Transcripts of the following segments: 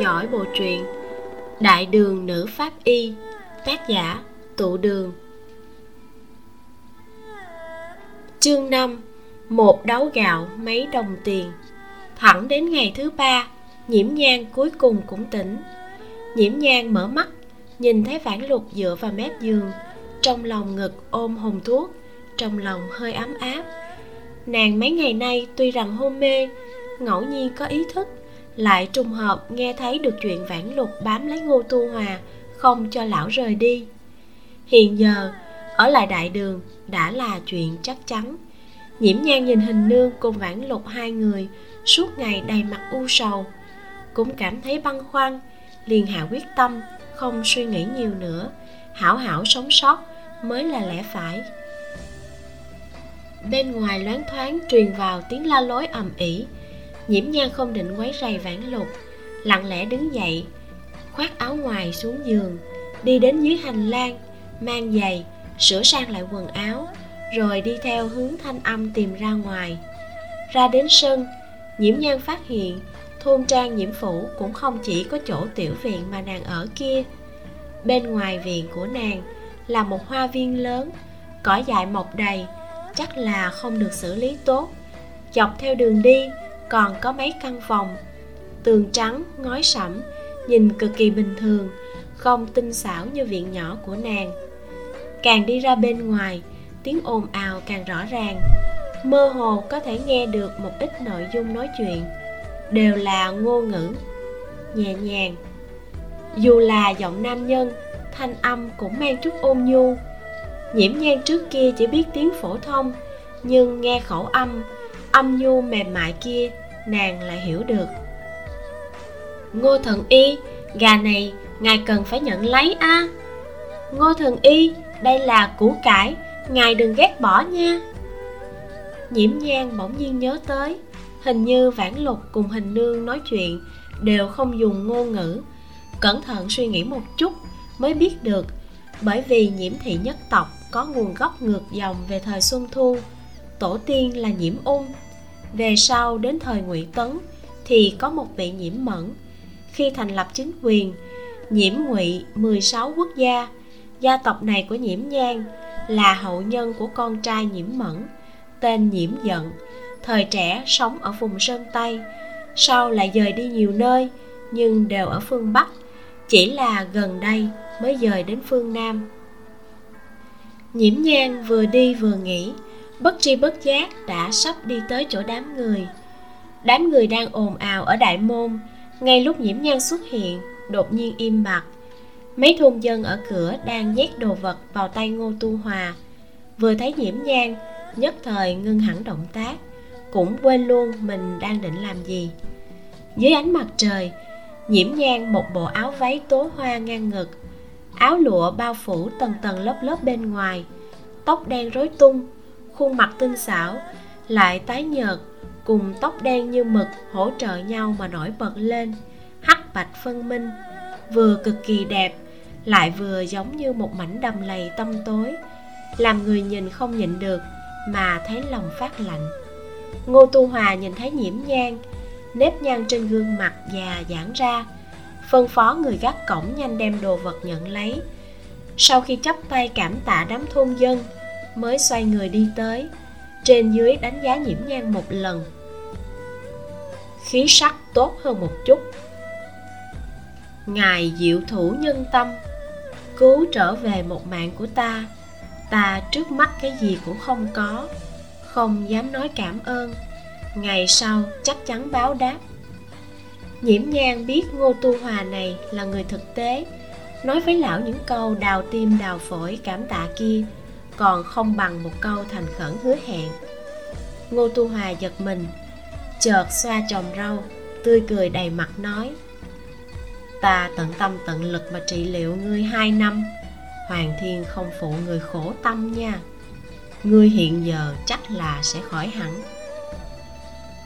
dõi bộ truyện. Đại đường nữ pháp y, Tác giả Tụ đường. Chương 5 Một đấu gạo mấy đồng tiền. Thẳng đến ngày thứ ba, Nhiễm nhang cuối cùng cũng tỉnh. Nhiễm nhang mở mắt, Nhìn thấy vãn lục dựa vào mép giường, Trong lòng ngực ôm hồng thuốc, Trong lòng hơi ấm áp. Nàng mấy ngày nay tuy rằng hôn mê, Ngẫu nhiên có ý thức lại trùng hợp, nghe thấy được chuyện vãn lục bám lấy ngô tu hòa, không cho lão rời đi. Hiện giờ, ở lại đại đường, đã là chuyện chắc chắn. Nhiễm nhan nhìn hình nương cùng vãn lục hai người, suốt ngày đầy mặt u sầu. Cũng cảm thấy băn khoăn, liền hạ quyết tâm, không suy nghĩ nhiều nữa. Hảo hảo sống sót mới là lẽ phải. Bên ngoài loáng thoáng truyền vào tiếng la lối ầm ĩ nhiễm nhan không định quấy rầy vãn lục, lặng lẽ đứng dậy, khoác áo ngoài xuống giường, đi đến dưới hành lang, mang giày, sửa sang lại quần áo, rồi đi theo hướng thanh âm tìm ra ngoài. Ra đến sân, nhiễm nhan phát hiện thôn trang nhiễm phủ cũng không chỉ có chỗ tiểu viện mà nàng ở kia. Bên ngoài viện của nàng là một hoa viên lớn, cỏ dại mọc đầy, chắc là không được xử lý tốt. Dọc theo đường đi còn có mấy căn phòng, tường trắng, ngói sẫm, nhìn cực kỳ bình thường, không tinh xảo như viện nhỏ của nàng. Càng đi ra bên ngoài, tiếng ồn ào càng rõ ràng, mơ hồ có thể nghe được một ít nội dung nói chuyện, đều là ngôn ngữ, nhẹ nhàng. Dù là giọng nam nhân, thanh âm cũng mang chút ôn nhu. Nhiễm nhan trước kia chỉ biết tiếng phổ thông, nhưng nghe khẩu âm âm nhu mềm mại kia, nàng lại hiểu được. Ngô thần y, gà này ngài cần phải nhận lấy a. À. ngô thần y, đây là củ cải, ngài đừng ghét bỏ nha. Nhiễm nhang bỗng nhiên nhớ tới, hình như vãn lục cùng hình nương nói chuyện đều không dùng ngôn ngữ. Cẩn thận suy nghĩ một chút mới biết được, bởi vì nhiễm thị nhất tộc có nguồn gốc ngược dòng về thời xuân thu tổ tiên là nhiễm ung về sau đến thời ngụy tấn thì có một vị nhiễm mẫn. Khi thành lập chính quyền, nhiễm ngụy 16 quốc gia gia tộc này của nhiễm nhang là hậu nhân của con trai nhiễm mẫn, tên nhiễm giận, thời trẻ sống ở vùng sơn tây. Sau lại dời đi nhiều nơi, nhưng đều ở phương bắc, chỉ là gần đây mới dời đến phương nam. Nhiễm nhang vừa đi vừa nghĩ bất tri bất giác đã sắp đi tới chỗ đám người. Đám người đang ồn ào ở đại môn. Ngay lúc nhiễm nhan xuất hiện, đột nhiên im bặt mấy thôn dân ở cửa đang nhét đồ vật vào tay ngô tu hòa. Vừa thấy nhiễm nhan, nhất thời ngưng hẳn động tác, cũng quên luôn mình đang định làm gì. Dưới ánh mặt trời, nhiễm nhan một bộ áo váy tố hoa ngang ngực, áo lụa bao phủ tầng tầng lớp lớp bên ngoài, tóc đen rối tung khuôn mặt tinh xảo, lại tái nhợt, cùng tóc đen như mực hỗ trợ nhau mà nổi bật lên. Hắc bạch phân minh, vừa cực kỳ đẹp, lại vừa giống như một mảnh đầm lầy tâm tối, làm người nhìn không nhịn được mà thấy lòng phát lạnh. Ngô tu hòa nhìn thấy nhiễm nhang, nếp nhăn trên gương mặt già giãn ra, phân phó người gác cổng nhanh đem đồ vật nhận lấy. Sau khi chắp tay cảm tạ đám thôn dân mới xoay người đi tới. Trên dưới đánh giá nhiễm nhan một lần. Khí sắc tốt hơn một chút. Ngài diệu thủ nhân tâm, cứu trở về một mạng của ta. Ta trước mắt cái gì cũng không có, không dám nói cảm ơn. Ngày sau chắc chắn báo đáp. Nhiễm nhan biết ngô tu hòa này là người thực tế, nói với lão những câu đào tim đào phổi cảm tạ kia còn không bằng một câu thành khẩn hứa hẹn. Ngô tu hòa giật mình chợt xoa trồng râu, tươi cười đầy mặt nói ta tận tâm tận lực mà trị liệu ngươi hai năm hoàng thiên không phụ người khổ tâm nha. Ngươi hiện giờ chắc là sẽ khỏi hẳn.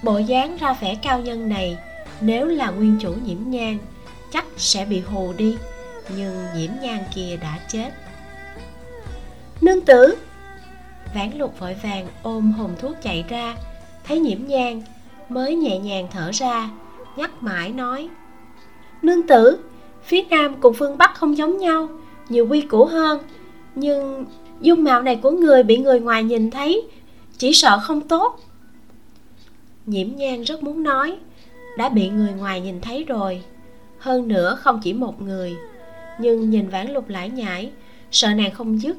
Bộ dáng ra vẻ cao nhân này nếu là nguyên chủ nhiễm nhang chắc sẽ bị hù đi nhưng nhiễm nhang kia đã chết nương tử. Vãn lục vội vàng ôm hồn thuốc chạy ra. Thấy nhiễm nhang, mới nhẹ nhàng thở ra, nhắc mãi nói. Nương tử, phía nam cùng phương bắc không giống nhau, nhiều quy củ hơn, nhưng dung mạo này của người bị người ngoài nhìn thấy, chỉ sợ không tốt. Nhiễm nhang rất muốn nói, đã bị người ngoài nhìn thấy rồi. Hơn nữa không chỉ một người, nhưng nhìn vãn lục lải nhải sợ nàng không dứt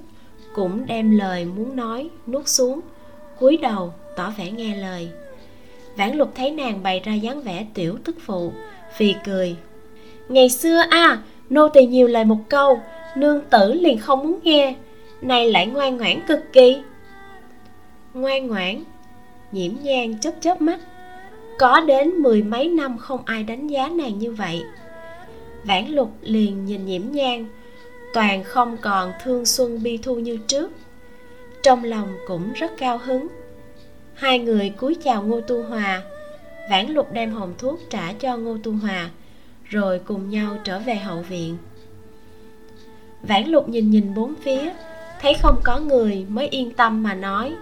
cũng đem lời muốn nói nuốt xuống cúi đầu tỏ vẻ nghe lời. Vãn lục thấy nàng bày ra dáng vẻ tiểu tức phụ phì cười. Ngày xưa a à, nô tỳ nhiều lời một câu nương tử liền không muốn nghe nay lại ngoan ngoãn cực kỳ. Ngoan ngoãn nhiễm nhang chớp chớp mắt. Có đến mười mấy năm không ai đánh giá nàng như vậy. Vãn lục liền nhìn nhiễm nhang toàn không còn thương xuân bi thu như trước. Trong lòng cũng rất cao hứng. Hai người cúi chào ngô tu hòa. Vãn lục đem hồng thuốc trả cho ngô tu hòa, rồi cùng nhau trở về hậu viện. Vãn lục nhìn nhìn bốn phía, thấy không có người mới yên tâm mà nói,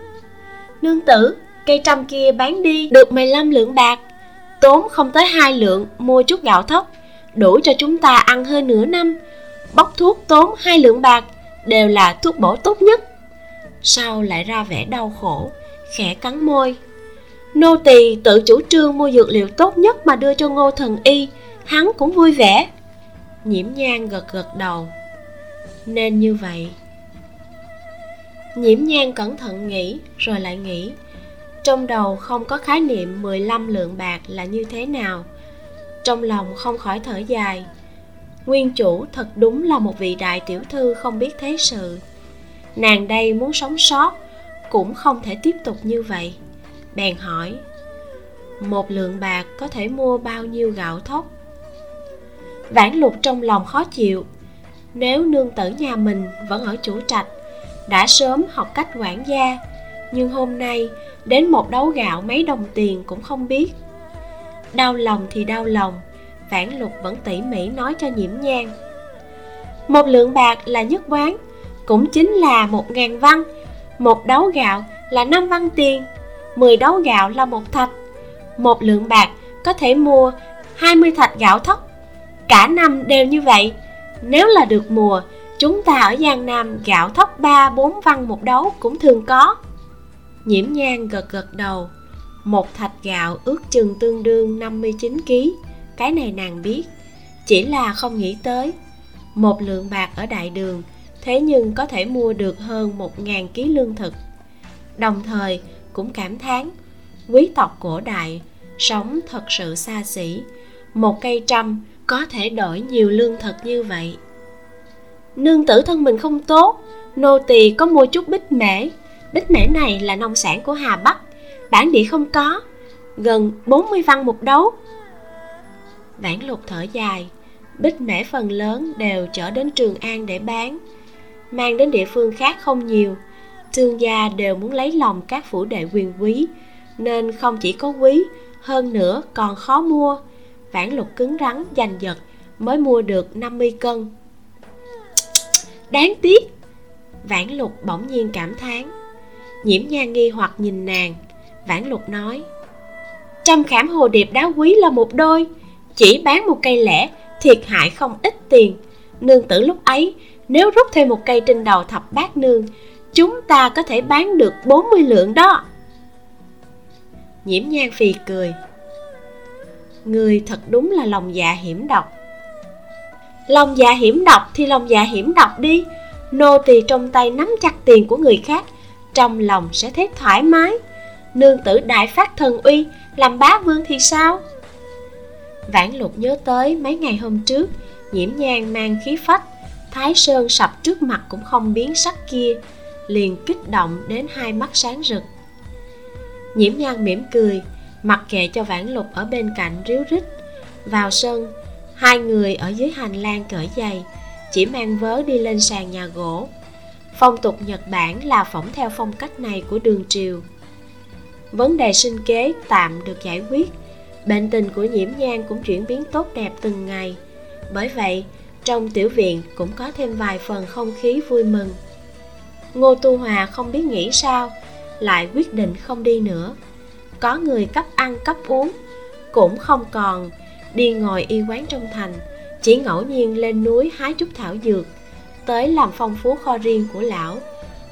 nương tử, cây trăm kia bán đi được 15 lượng bạc, tốn không tới hai lượng, mua chút gạo thóc, đủ cho chúng ta ăn hơn nửa năm bóc thuốc tốn hai lượng bạc đều là thuốc bổ tốt nhất. Sau lại ra vẻ đau khổ, khẽ cắn môi. Nô tỳ tự chủ trương mua dược liệu tốt nhất mà đưa cho ngô thần y, hắn cũng vui vẻ. Nhiễm nhan gật gật đầu. Nên như vậy. Nhiễm nhan cẩn thận nghĩ, rồi lại nghĩ, trong đầu không có khái niệm 15 lượng bạc là như thế nào. Trong lòng không khỏi thở dài nguyên chủ thật đúng là một vị đại tiểu thư không biết thế sự. Nàng đây muốn sống sót, cũng không thể tiếp tục như vậy. Bèn hỏi, một lượng bạc có thể mua bao nhiêu gạo thóc? Vãn lục trong lòng khó chịu, nếu nương tử nhà mình vẫn ở chủ trạch, đã sớm học cách quản gia, nhưng hôm nay đến một đấu gạo mấy đồng tiền cũng không biết. Đau lòng thì đau lòng Phản lục vẫn tỉ mỉ nói cho nhiễm nhang. Một lượng bạc là nhất quán, cũng chính là một ngàn văn. Một đấu gạo là năm văn tiền, mười đấu gạo là một thạch. Một lượng bạc có thể mua hai mươi thạch gạo thóc. Cả năm đều như vậy. Nếu là được mùa, chúng ta ở giang nam gạo thóc ba, bốn văn một đấu cũng thường có. Nhiễm nhang gật gật đầu. Một thạch gạo ước chừng tương đương 59 kg cái này nàng biết. Chỉ là không nghĩ tới. Một lượng bạc ở đại đường, thế nhưng có thể mua được hơn một ngàn ký lương thực. Đồng thời, cũng cảm thán, quý tộc cổ đại, sống thật sự xa xỉ. Một cây trăm có thể đổi nhiều lương thực như vậy. Nương tử thân mình không tốt, nô tỳ có mua chút bích mễ. Bích mễ này là nông sản của hà bắc, bản địa không có, gần 40 văn một đấu vãn lục thở dài, bích mẻ phần lớn đều chở đến trường an để bán. Mang đến địa phương khác không nhiều, thương gia đều muốn lấy lòng các phủ đệ quyền quý, nên không chỉ có quý, hơn nữa còn khó mua. Vãn lục cứng rắn, giành giật, mới mua được 50 cân. Đáng tiếc, vãn lục bỗng nhiên cảm thán. Nhiễm nha nghi hoặc nhìn nàng, vãn lục nói, trăm khảm hồ điệp đá quý là một đôi chỉ bán một cây lẻ, thiệt hại không ít tiền. Nương tử lúc ấy, nếu rút thêm một cây trên đầu thập bát nương, chúng ta có thể bán được 40 lượng đó. Nhiễm nhan phì cười. Người thật đúng là lòng dạ hiểm độc. Lòng dạ hiểm độc thì lòng dạ hiểm độc đi. Nô tỳ trong tay nắm chặt tiền của người khác, trong lòng sẽ thấy thoải mái. Nương tử đại phát thần uy, làm bá vương thì sao? Vãn lục nhớ tới mấy ngày hôm trước. Nhiễm nhang mang khí phách, thái sơn sập trước mặt cũng không biến sắc kia, liền kích động đến hai mắt sáng rực. Nhiễm nhang mỉm cười, mặc kệ cho vãn lục ở bên cạnh ríu rít. Vào sân, hai người ở dưới hành lang cởi giày, chỉ mang vớ đi lên sàn nhà gỗ. Phong tục nhật bản là phỏng theo phong cách này của đường triều. Vấn đề sinh kế tạm được giải quyết bệnh tình của nhiễm nhan cũng chuyển biến tốt đẹp từng ngày. Bởi vậy, trong tiểu viện cũng có thêm vài phần không khí vui mừng. Ngô tu hòa không biết nghĩ sao, lại quyết định không đi nữa. Có người cấp ăn cấp uống, cũng không còn đi ngồi y quán trong thành, chỉ ngẫu nhiên lên núi hái chút thảo dược, tới làm phong phú kho riêng của lão.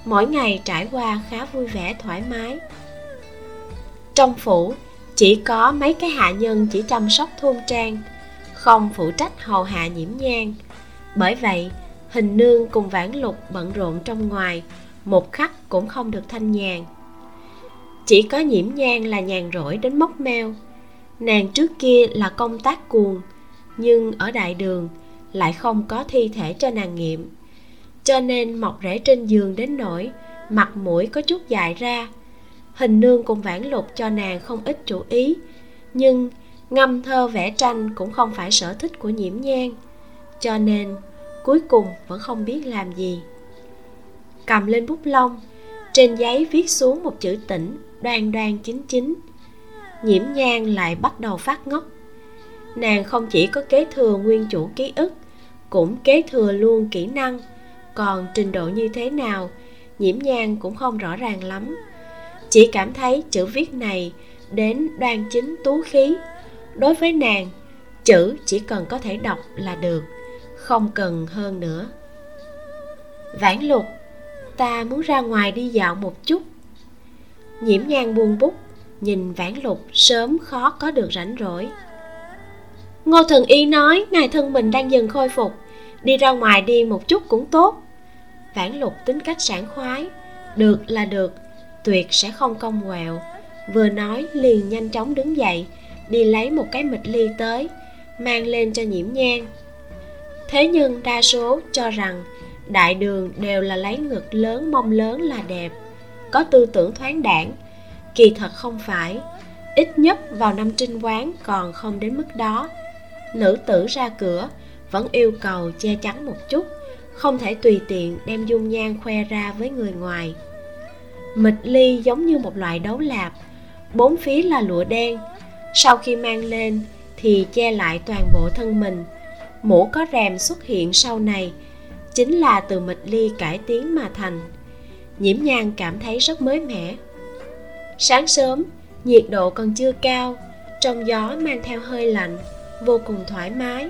Mỗi ngày trải qua khá vui vẻ thoải mái. Trong phủ chỉ có mấy cái hạ nhân chỉ chăm sóc thôn trang, không phụ trách hầu hạ nhiễm nhang. Bởi vậy, hình nương cùng vãn lục bận rộn trong ngoài, một khắc cũng không được thanh nhàn. Chỉ có nhiễm nhang là nhàn rỗi đến mốc meo. Nàng trước kia là công tác cuồng, nhưng ở đại đường lại không có thi thể cho nàng nghiệm. Cho nên mọc rễ trên giường đến nỗi, mặt mũi có chút dài ra hình nương cùng vãn lục cho nàng không ít chủ ý. Nhưng ngâm thơ vẽ tranh cũng không phải sở thích của nhiễm nhang cho nên cuối cùng vẫn không biết làm gì. Cầm lên bút lông, trên giấy viết xuống một chữ tỉnh, đoan đoan chính chính. Nhiễm nhang lại bắt đầu phát ngốc. Nàng không chỉ có kế thừa nguyên chủ ký ức, cũng kế thừa luôn kỹ năng, còn trình độ như thế nào, nhiễm nhang cũng không rõ ràng lắm chỉ cảm thấy chữ viết này đến đoan chính tú khí. Đối với nàng, chữ chỉ cần có thể đọc là được, không cần hơn nữa. Vãn lục, ta muốn ra ngoài đi dạo một chút. Nhiễm nhang buông bút, nhìn vãn lục sớm khó có được rảnh rỗi. Ngô thần y nói, ngài thân mình đang dần khôi phục, đi ra ngoài đi một chút cũng tốt. Vãn lục tính cách sảng khoái, được là được tuyệt sẽ không cong quẹo. Vừa nói, liền nhanh chóng đứng dậy, đi lấy một cái mịch ly tới, mang lên cho nhiễm nhang thế nhưng đa số cho rằng đại đường đều là lấy ngực lớn, mông lớn là đẹp, có tư tưởng thoáng đảng. Kỳ thật không phải, ít nhất vào năm trinh quán còn không đến mức đó. Nữ tử ra cửa, vẫn yêu cầu che chắn một chút, không thể tùy tiện đem dung nhan khoe ra với người ngoài mịch ly giống như một loại đấu lạp. Bốn phía là lụa đen. Sau khi mang lên thì che lại toàn bộ thân mình. Mũ có rèm xuất hiện sau này, chính là từ mịch ly cải tiến mà thành. Nhiễm nhan cảm thấy rất mới mẻ. Sáng sớm, nhiệt độ còn chưa cao, trong gió mang theo hơi lạnh, vô cùng thoải mái.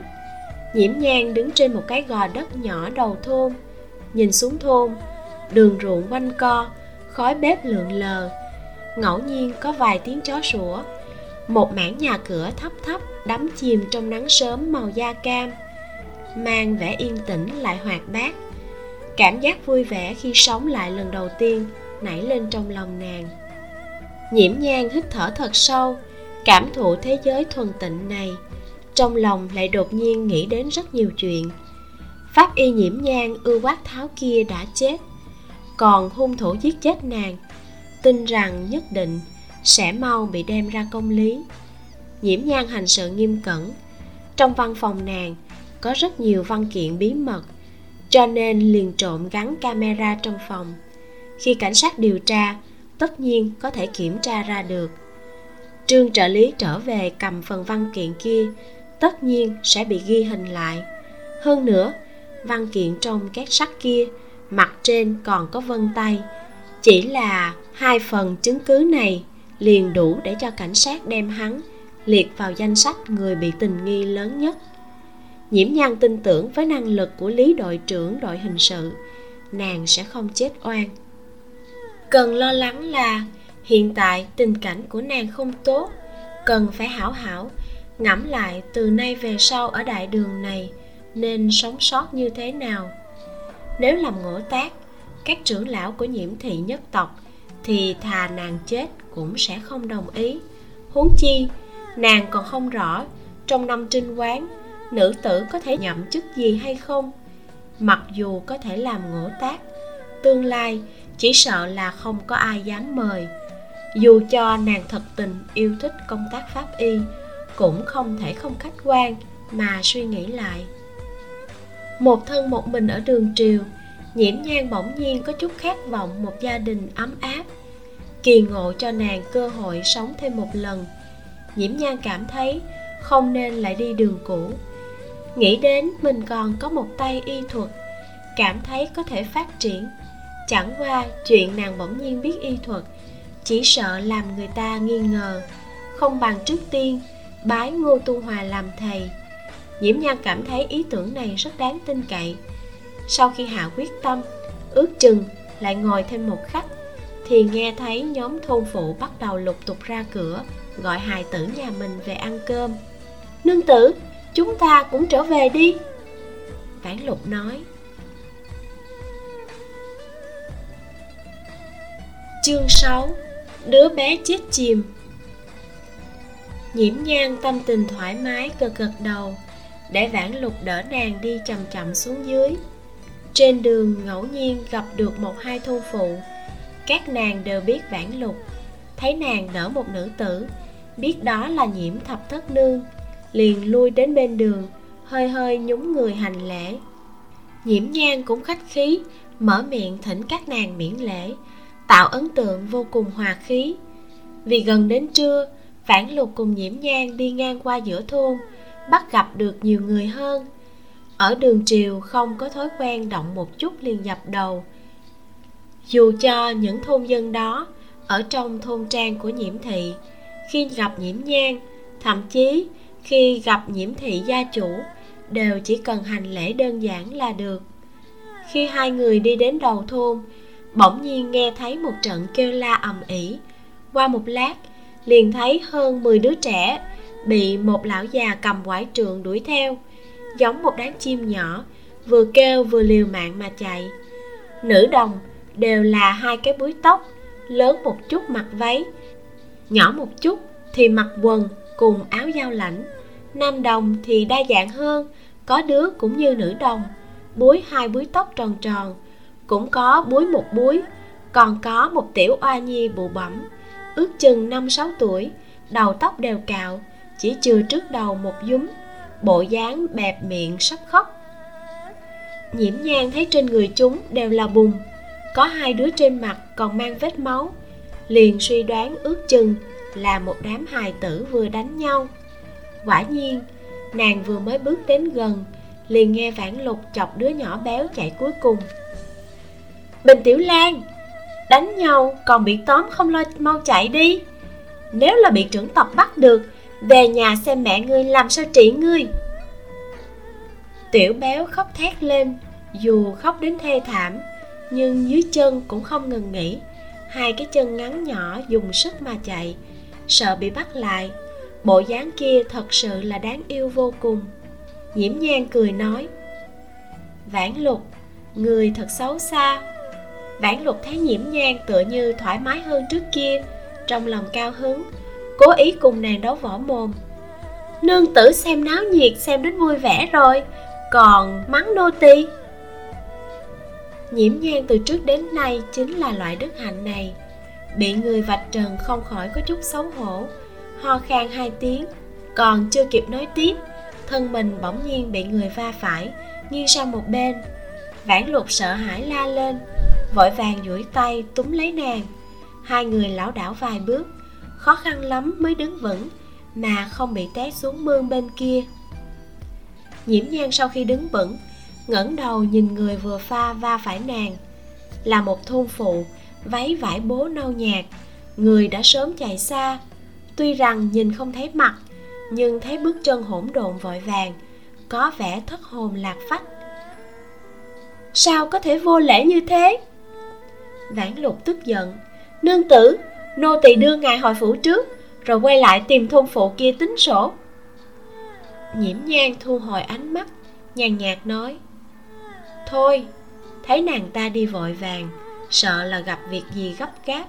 Nhiễm nhan đứng trên một cái gò đất nhỏ đầu thôn. Nhìn xuống thôn, đường ruộng quanh co khói bếp lượn lờ. Ngẫu nhiên có vài tiếng chó sủa. Một mảng nhà cửa thấp thấp, đắm chìm trong nắng sớm màu da cam, mang vẻ yên tĩnh lại hoạt bát. Cảm giác vui vẻ khi sống lại lần đầu tiên nảy lên trong lòng nàng. Nhiễm nhang hít thở thật sâu, cảm thụ thế giới thuần tịnh này. Trong lòng lại đột nhiên nghĩ đến rất nhiều chuyện. Pháp y nhiễm nhang ưu quát tháo kia đã chết còn hung thủ giết chết nàng, tin rằng nhất định sẽ mau bị đem ra công lý. Nhiễm nhan hành sự nghiêm cẩn. Trong văn phòng nàng, có rất nhiều văn kiện bí mật, cho nên liền trộm gắn camera trong phòng. Khi cảnh sát điều tra, tất nhiên có thể kiểm tra ra được. Trương trợ lý trở về cầm phần văn kiện kia, tất nhiên sẽ bị ghi hình lại. Hơn nữa, văn kiện trong két sắt kia mặt trên còn có vân tay. Chỉ là hai phần chứng cứ này liền đủ để cho cảnh sát đem hắn liệt vào danh sách người bị tình nghi lớn nhất. Nhiễm nhan tin tưởng với năng lực của lý đội trưởng đội hình sự, nàng sẽ không chết oan. Cần lo lắng là hiện tại tình cảnh của nàng không tốt, cần phải hảo hảo ngẫm lại từ nay về sau ở đại đường này nên sống sót như thế nào nếu làm ngỗ tác các trưởng lão của nhiễm thị nhất tộc thì thà nàng chết cũng sẽ không đồng ý. Huống chi, nàng còn không rõ trong năm trinh quán, nữ tử có thể nhậm chức gì hay không. Mặc dù có thể làm ngỗ tác tương lai chỉ sợ là không có ai dám mời. Dù cho nàng thật tình yêu thích công tác pháp y, cũng không thể không khách quan mà suy nghĩ lại một thân một mình ở đường triều, nhiễm nhan bỗng nhiên có chút khát vọng một gia đình ấm áp. Kỳ ngộ cho nàng cơ hội sống thêm một lần. Nhiễm nhan cảm thấy không nên lại đi đường cũ. Nghĩ đến mình còn có một tay y thuật, cảm thấy có thể phát triển. Chẳng qua chuyện nàng bỗng nhiên biết y thuật, chỉ sợ làm người ta nghi ngờ. Không bằng trước tiên bái ngô tu hòa làm thầy diễm nhan cảm thấy ý tưởng này rất đáng tin cậy. Sau khi hạ quyết tâm, ước chừng lại ngồi thêm một khắc, thì nghe thấy nhóm thôn phụ bắt đầu lục tục ra cửa, gọi hài tử nhà mình về ăn cơm. Nương tử, chúng ta cũng trở về đi. Vãn lục nói. Chương 6 đứa bé chết chìm. Nhiễm nhan tâm tình thoải mái, gật gật đầu để vãn lục đỡ nàng đi chậm chậm xuống dưới. Trên đường ngẫu nhiên gặp được một hai thôn phụ. Các nàng đều biết vãn lục. Thấy nàng đỡ một nữ tử, biết đó là nhiễm thập thất nương, liền lui đến bên đường, hơi hơi nhúng người hành lễ. Nhiễm nhan cũng khách khí, mở miệng thỉnh các nàng miễn lễ, tạo ấn tượng vô cùng hòa khí. Vì gần đến trưa, vãn lục cùng nhiễm nhan đi ngang qua giữa thôn bắt gặp được nhiều người hơn. Ở đường triều không có thói quen động một chút liền dập đầu. Dù cho những thôn dân đó ở trong thôn trang của nhiễm thị, khi gặp nhiễm nhan, thậm chí khi gặp nhiễm thị gia chủ, đều chỉ cần hành lễ đơn giản là được. Khi hai người đi đến đầu thôn, bỗng nhiên nghe thấy một trận kêu la ầm ĩ. Qua một lát, liền thấy hơn 10 đứa trẻ bị một lão già cầm quải trường đuổi theo, giống một đám chim nhỏ, vừa kêu vừa liều mạng mà chạy. Nữ đồng đều là hai cái búi tóc, lớn một chút mặc váy, nhỏ một chút thì mặc quần cùng áo dao lãnh nam đồng thì đa dạng hơn, có đứa cũng như nữ đồng, búi hai búi tóc tròn tròn, cũng có búi một búi, còn có một tiểu oa nhi bụ bẩm, ước chừng năm sáu tuổi, đầu tóc đều cạo chỉ trừ trước đầu một dúm, bộ dáng bẹp miệng sắp khóc. Nhiễm nhang thấy trên người chúng đều là bùn, có hai đứa trên mặt còn mang vết máu, liền suy đoán ước chừng là một đám hài tử vừa đánh nhau. Quả nhiên, nàng vừa mới bước đến gần, liền nghe vãn lục chọc đứa nhỏ béo chạy cuối cùng. Bình tiểu lan, đánh nhau còn bị tóm không lo mau chạy đi. Nếu là bị trưởng tộc bắt được về nhà xem mẹ ngươi làm sao trị ngươi. Tiểu béo khóc thét lên, dù khóc đến thê thảm, nhưng dưới chân cũng không ngừng nghỉ. Hai cái chân ngắn nhỏ dùng sức mà chạy, sợ bị bắt lại. Bộ dáng kia thật sự là đáng yêu vô cùng. Nhiễm nhan cười nói, vãn lục, người thật xấu xa. Vãn lục thấy nhiễm nhan tựa như thoải mái hơn trước kia, trong lòng cao hứng cố ý cùng nàng đấu võ mồm. Nương tử xem náo nhiệt xem đến vui vẻ rồi, còn mắng nô tỳ. Nhiễm nhan từ trước đến nay chính là loại đức hạnh này. Bị người vạch trần không khỏi có chút xấu hổ. Ho khan hai tiếng, còn chưa kịp nói tiếp, thân mình bỗng nhiên bị người va phải, nghiêng sang một bên. Vãn lục sợ hãi la lên, vội vàng duỗi tay túm lấy nàng. Hai người lảo đảo vài bước khó khăn lắm mới đứng vững, mà không bị té xuống mương bên kia. Nhiễm nhan sau khi đứng vững, ngẩng đầu nhìn người vừa pha va phải nàng. Là một thôn phụ, váy vải bố nâu nhạt. Người đã sớm chạy xa. Tuy rằng nhìn không thấy mặt, nhưng thấy bước chân hỗn độn vội vàng, có vẻ thất hồn lạc phách. Sao có thể vô lễ như thế? Vãn lục tức giận. Nương tử nô tỳ đưa ngài hồi phủ trước, rồi quay lại tìm thôn phụ kia tính sổ. Nhiễm nhan thu hồi ánh mắt, nhàn nhạt nói, thôi, thấy nàng ta đi vội vàng, sợ là gặp việc gì gấp gáp.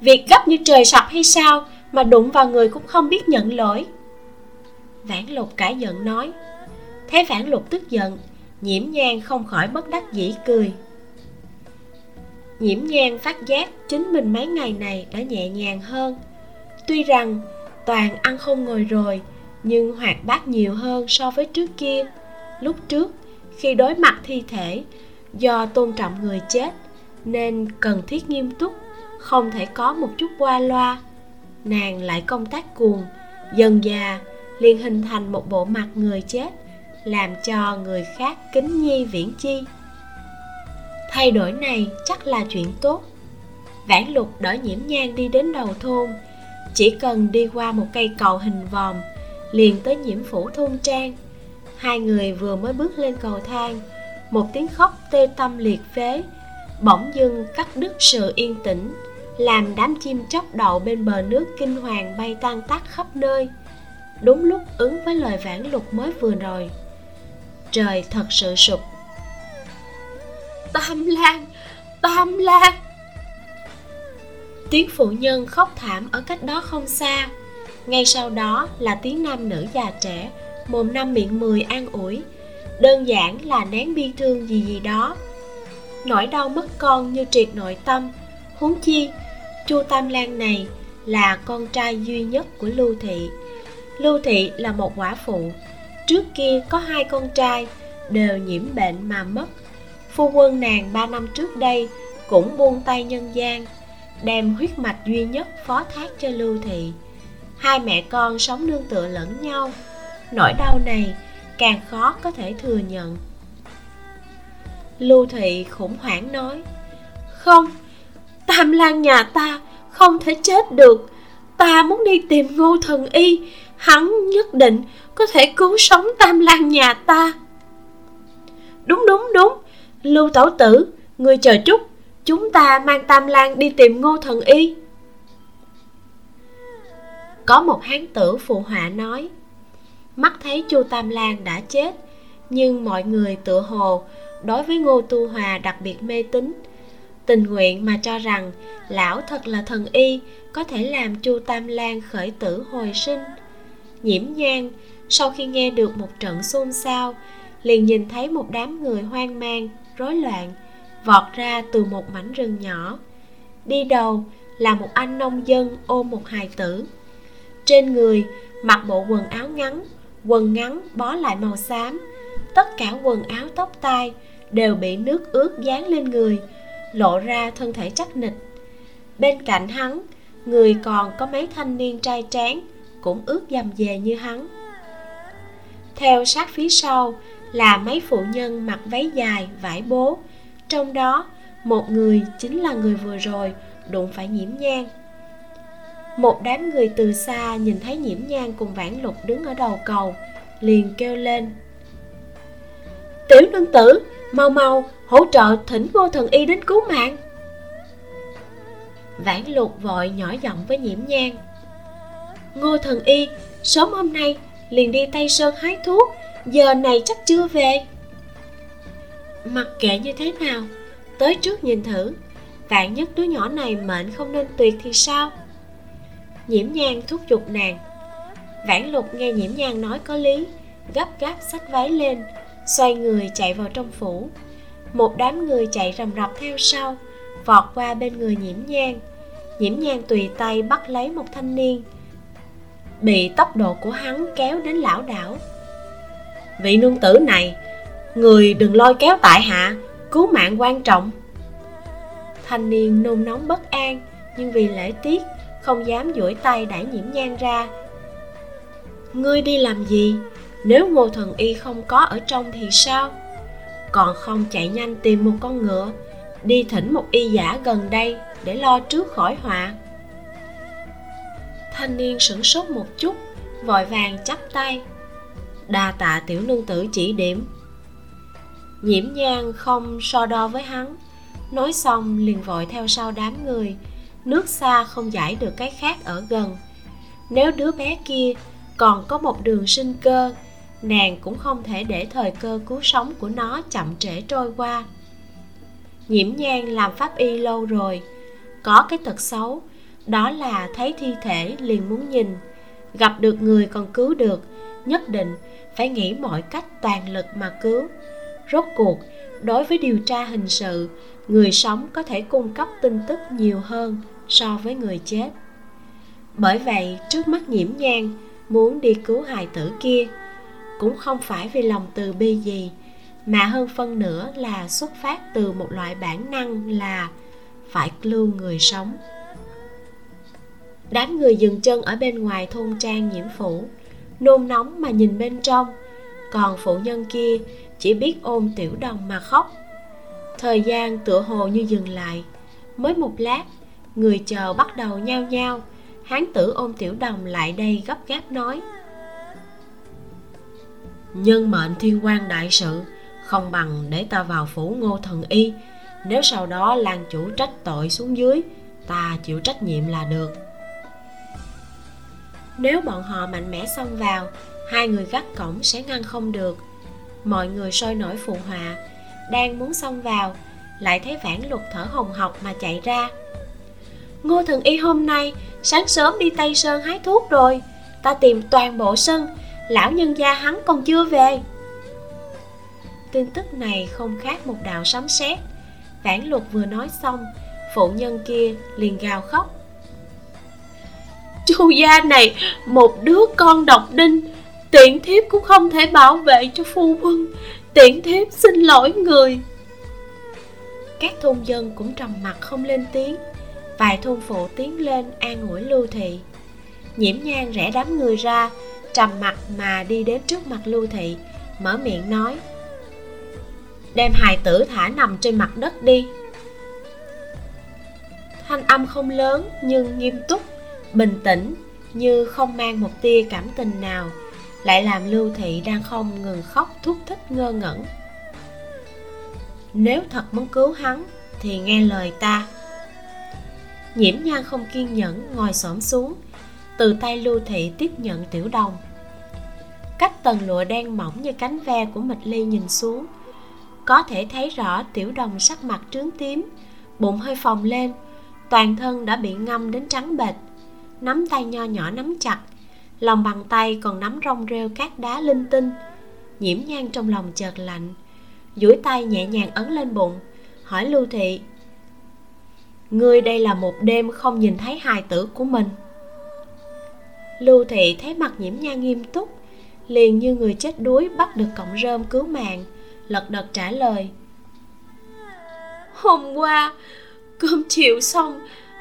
Việc gấp như trời sập hay sao mà đụng vào người cũng không biết nhận lỗi. Vãn lục cãi giận nói. Thấy vãn lục tức giận, nhiễm nhan không khỏi bất đắc dĩ cười nhiễm nhan phát giác chính mình mấy ngày này đã nhẹ nhàng hơn. Tuy rằng, toàn ăn không ngồi rồi, nhưng hoạt bát nhiều hơn so với trước kia. Lúc trước, khi đối mặt thi thể, do tôn trọng người chết, nên cần thiết nghiêm túc, không thể có một chút qua loa. Nàng lại công tác cuồng, dần già liền hình thành một bộ mặt người chết, làm cho người khác kính nhi viễn chi thay đổi này chắc là chuyện tốt. Vãn lục đỡ nhiễm nhang đi đến đầu thôn. Chỉ cần đi qua một cây cầu hình vòm, liền tới nhiễm phủ thôn trang. Hai người vừa mới bước lên cầu thang, một tiếng khóc tê tâm liệt phế, bỗng dưng cắt đứt sự yên tĩnh, làm đám chim chóc đậu bên bờ nước kinh hoàng bay tan tác khắp nơi. Đúng lúc ứng với lời vãn lục mới vừa rồi. Trời thật sự sụp tam lan tam lan. Tiếng phụ nhân khóc thảm ở cách đó không xa. Ngay sau đó là tiếng nam nữ già trẻ, mồm năm miệng mười an ủi. Đơn giản là nén bi thương gì gì đó. Nỗi đau mất con như triệt nội tâm. Huống chi, chu tam lan này là con trai duy nhất của lưu thị. Lưu thị là một quả phụ. Trước kia có hai con trai đều nhiễm bệnh mà mất phu quân nàng ba năm trước đây cũng buông tay nhân gian, đem huyết mạch duy nhất phó thác cho lưu thị. Hai mẹ con sống nương tựa lẫn nhau, nỗi đau này càng khó có thể thừa nhận. Lưu thị khủng hoảng nói, không, tam lan nhà ta không thể chết được. Ta muốn đi tìm ngô thần y, hắn nhất định có thể cứu sống tam lan nhà ta. Đúng đúng đúng lưu tẩu tử, người chờ chút chúng ta mang tam lang đi tìm ngô thần y. Có một hán tử phụ họa nói, mắt thấy chu tam lang đã chết, nhưng mọi người tựa hồ đối với ngô tu hòa đặc biệt mê tín. Tình nguyện mà cho rằng lão thật là thần y có thể làm chu tam lan khởi tử hồi sinh. Nhiễm nhang sau khi nghe được một trận xôn xao, liền nhìn thấy một đám người hoang mang rối loạn, vọt ra từ một mảnh rừng nhỏ. Đi đầu là một anh nông dân ôm một hài tử. Trên người mặc bộ quần áo ngắn, quần ngắn bó lại màu xám. Tất cả quần áo tóc tai đều bị nước ướt dán lên người, lộ ra thân thể chắc nịch. Bên cạnh hắn, người còn có mấy thanh niên trai tráng cũng ướt dầm dề như hắn. Theo sát phía sau là mấy phụ nhân mặc váy dài, vải bố. Trong đó, một người chính là người vừa rồi, đụng phải nhiễm nhang một đám người từ xa nhìn thấy nhiễm nhang cùng vãn lục đứng ở đầu cầu, liền kêu lên. Tiểu nương tử, mau mau, hỗ trợ thỉnh vô thần y đến cứu mạng. Vãn lục vội nhỏ giọng với nhiễm nhang ngô thần y, sớm hôm nay liền đi tây sơn hái thuốc giờ này chắc chưa về. Mặc kệ như thế nào, tới trước nhìn thử. Vạn nhất đứa nhỏ này mệnh không nên tuyệt thì sao? Nhiễm nhang thúc giục nàng. Vãn lục nghe nhiễm nhang nói có lý, gấp gáp xách váy lên, xoay người chạy vào trong phủ. Một đám người chạy rầm rập theo sau, vọt qua bên người nhiễm nhang. Nhiễm nhang tùy tay bắt lấy một thanh niên. Bị tốc độ của hắn kéo đến lão đảo vị nương tử này. Người đừng lôi kéo tại hạ, cứu mạng quan trọng. Thanh niên nôn nóng bất an, nhưng vì lễ tiết, không dám duỗi tay đẩy nhiễm nhan ra. Ngươi đi làm gì? Nếu ngô thần y không có ở trong thì sao? Còn không chạy nhanh tìm một con ngựa, đi thỉnh một y giả gần đây để lo trước khỏi họa. Thanh niên sửng sốt một chút, vội vàng chắp tay đa tạ tiểu nương tử chỉ điểm. Nhiễm nhang không so đo với hắn. Nói xong liền vội theo sau đám người. Nước xa không giải được cái khác ở gần. Nếu đứa bé kia còn có một đường sinh cơ, nàng cũng không thể để thời cơ cứu sống của nó chậm trễ trôi qua. Nhiễm nhang làm pháp y lâu rồi. Có cái tật xấu, đó là thấy thi thể liền muốn nhìn. Gặp được người còn cứu được nhất định phải nghĩ mọi cách toàn lực mà cứu. Rốt cuộc, đối với điều tra hình sự, người sống có thể cung cấp tin tức nhiều hơn so với người chết. Bởi vậy, trước mắt nhiễm nhang muốn đi cứu hài tử kia, cũng không phải vì lòng từ bi gì, mà hơn phân nửa là xuất phát từ một loại bản năng là phải lưu người sống. Đám người dừng chân ở bên ngoài thôn trang nhiễm phủ nôn nóng mà nhìn bên trong. Còn phụ nhân kia chỉ biết ôm tiểu đồng mà khóc. Thời gian tựa hồ như dừng lại. Mới một lát, người chờ bắt đầu nhao nhao. Hán tử ôm tiểu đồng lại đây gấp gáp nói. Nhân mệnh thiên quan đại sự, không bằng để ta vào phủ ngô thần y. Nếu sau đó lan chủ trách tội xuống dưới, ta chịu trách nhiệm là được nếu bọn họ mạnh mẽ xông vào, hai người gác cổng sẽ ngăn không được. Mọi người sôi nổi phụ họa, đang muốn xông vào, lại thấy vãn luật thở hồng hộc mà chạy ra. Ngô thần y, hôm nay sáng sớm đi tây sơn hái thuốc rồi, ta tìm toàn bộ sân, lão nhân gia hắn còn chưa về. Tin tức này không khác một đạo sấm sét. Vãn luật vừa nói xong, phụ nhân kia liền gào khóc chu gia này, một đứa con độc đinh. Tiện thiếp cũng không thể bảo vệ cho phu quân. Tiện thiếp xin lỗi người. Các thôn dân cũng trầm mặt không lên tiếng. Vài thôn phụ tiến lên an ủi lưu thị. Nhiễm nhang rẽ đám người ra, trầm mặt mà đi đến trước mặt lưu thị, mở miệng nói. Đem hài tử thả nằm trên mặt đất đi. Thanh âm không lớn nhưng nghiêm túc bình tĩnh như không mang một tia cảm tình nào, lại làm lưu thị đang không ngừng khóc thúc thích ngơ ngẩn. Nếu thật muốn cứu hắn thì nghe lời ta. Nhiễm nhan không kiên nhẫn ngồi xổm xuống, từ tay lưu thị tiếp nhận tiểu đồng. Cách tầng lụa đen mỏng như cánh ve của mịch ly nhìn xuống, có thể thấy rõ tiểu đồng sắc mặt trướng tím, bụng hơi phồng lên, toàn thân đã bị ngâm đến trắng bệch nắm tay nho nhỏ nắm chặt, lòng bàn tay còn nắm rong rêu các đá linh tinh. Nhiễm nhan trong lòng chợt lạnh, duỗi tay nhẹ nhàng ấn lên bụng, hỏi lưu thị, ngươi đây là một đêm không nhìn thấy hài tử của mình? Lưu thị thấy mặt nhiễm nhan nghiêm túc, liền như người chết đuối bắt được cọng rơm cứu mạng, lật đật trả lời, hôm qua, cơm chiều xong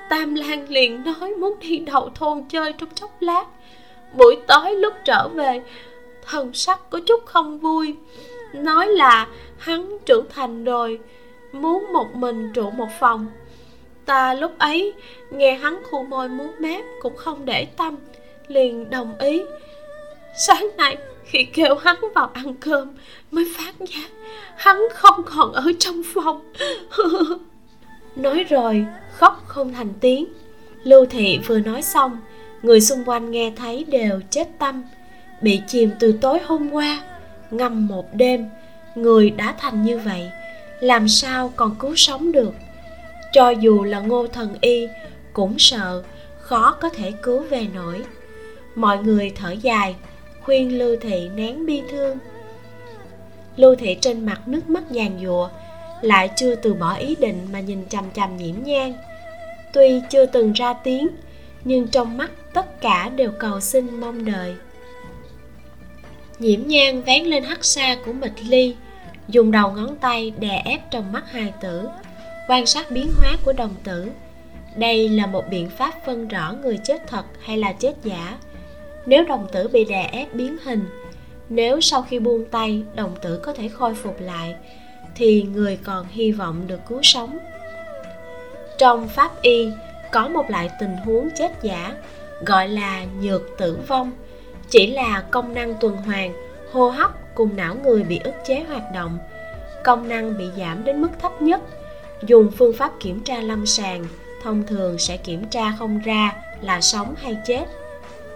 tam lan liền nói muốn đi đầu thôn chơi trong chốc lát. Buổi tối lúc trở về, thần sắc có chút không vui. Nói là hắn trưởng thành rồi, muốn một mình trụ một phòng. Ta lúc ấy nghe hắn khu môi muốn mép cũng không để tâm, liền đồng ý. Sáng nay khi kêu hắn vào ăn cơm mới phát giác hắn không còn ở trong phòng. nói rồi, khóc không thành tiếng. Lưu thị vừa nói xong, người xung quanh nghe thấy đều chết tâm. Bị chìm từ tối hôm qua, ngâm một đêm, người đã thành như vậy, làm sao còn cứu sống được? Cho dù là ngô thần y, cũng sợ, khó có thể cứu về nổi. Mọi người thở dài, khuyên lưu thị nén bi thương. Lưu thị trên mặt nước mắt giàn giụa lại chưa từ bỏ ý định mà nhìn chằm chằm nhiễm nhan, tuy chưa từng ra tiếng nhưng trong mắt tất cả đều cầu xin mong đợi. Nhiễm nhan vén lên hắt xa của mịch ly dùng đầu ngón tay đè ép trong mắt hài tử quan sát biến hóa của đồng tử. Đây là một biện pháp phân rõ người chết thật hay là chết giả. Nếu đồng tử bị đè ép biến hình nếu sau khi buông tay đồng tử có thể khôi phục lại thì người còn hy vọng được cứu sống. Trong pháp y, có một loại tình huống chết giả, gọi là nhược tử vong. Chỉ là công năng tuần hoàn, hô hấp cùng não người bị ức chế hoạt động. Công năng bị giảm đến mức thấp nhất. Dùng phương pháp kiểm tra lâm sàng, thông thường sẽ kiểm tra không ra là sống hay chết.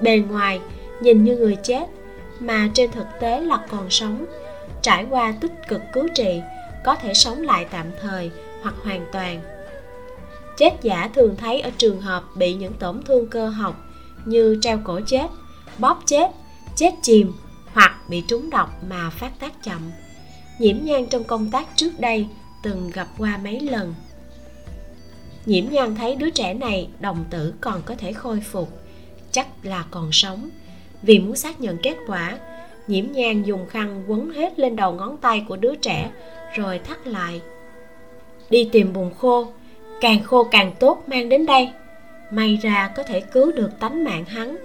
Bề ngoài, nhìn như người chết, mà trên thực tế là còn sống. Trải qua tích cực cứu trị có thể sống lại tạm thời hoặc hoàn toàn. Chết giả thường thấy ở trường hợp bị những tổn thương cơ học như treo cổ chết, bóp chết chết chìm hoặc bị trúng độc mà phát tác chậm. Nhiễm nhan trong công tác trước đây từng gặp qua mấy lần. Nhiễm nhan thấy đứa trẻ này đồng tử còn có thể khôi phục, chắc là còn sống. Vì muốn xác nhận kết quả, nhiễm nhan dùng khăn quấn hết lên đầu ngón tay của đứa trẻ rồi thắt lại. Đi tìm bùn khô, càng khô càng tốt mang đến đây. May ra có thể cứu được tánh mạng hắn.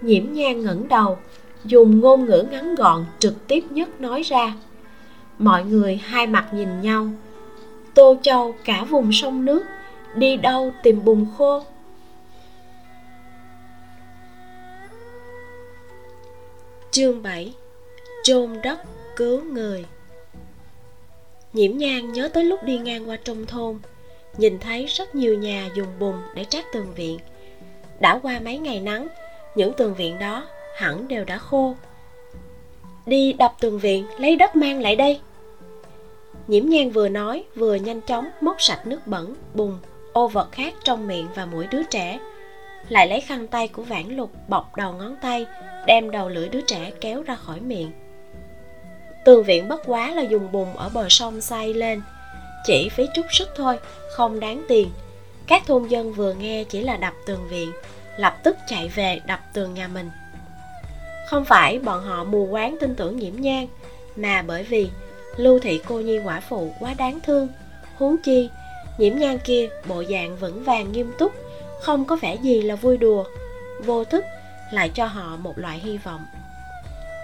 Nhiễm nhan ngẩng đầu, dùng ngôn ngữ ngắn gọn, trực tiếp nhất nói ra. Mọi người hai mặt nhìn nhau. Tô châu cả vùng sông nước, đi đâu tìm bùn khô? Chương 7 chôn đất cứu người nhiễm nhang nhớ tới lúc đi ngang qua trong thôn, nhìn thấy rất nhiều nhà dùng bùn để trát tường viện. Đã qua mấy ngày nắng, những tường viện đó hẳn đều đã khô. Đi đập tường viện, lấy đất mang lại đây. Nhiễm nhan vừa nói, vừa nhanh chóng móc sạch nước bẩn, bùn, ô vật khác trong miệng và mũi đứa trẻ. Lại lấy khăn tay của vãn lục bọc đầu ngón tay, đem đầu lưỡi đứa trẻ kéo ra khỏi miệng tường viện bất quá là dùng bùn ở bờ sông xây lên. Chỉ phí chút sức thôi, không đáng tiền. Các thôn dân vừa nghe chỉ là đập tường viện, lập tức chạy về đập tường nhà mình. Không phải bọn họ mù quáng tin tưởng nhiễm nhang mà bởi vì lưu thị cô nhi quả phụ quá đáng thương. Huống chi, nhiễm nhang kia bộ dạng vững vàng nghiêm túc, không có vẻ gì là vui đùa, vô thức lại cho họ một loại hy vọng.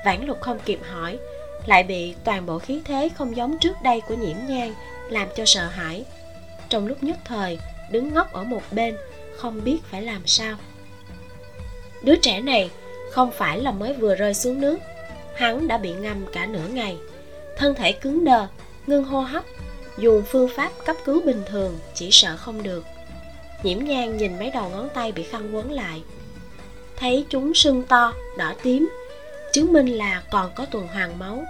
Vãn lục không kịp hỏi lại bị toàn bộ khí thế không giống trước đây của nhiễm nhang làm cho sợ hãi. Trong lúc nhất thời, đứng ngốc ở một bên, không biết phải làm sao. Đứa trẻ này không phải là mới vừa rơi xuống nước. Hắn đã bị ngâm cả nửa ngày. Thân thể cứng đờ, ngưng hô hấp, dùng phương pháp cấp cứu bình thường chỉ sợ không được. Nhiễm nhang nhìn mấy đầu ngón tay bị khăn quấn lại. Thấy chúng sưng to, đỏ tím chứng minh là còn có tuần hoàn máu.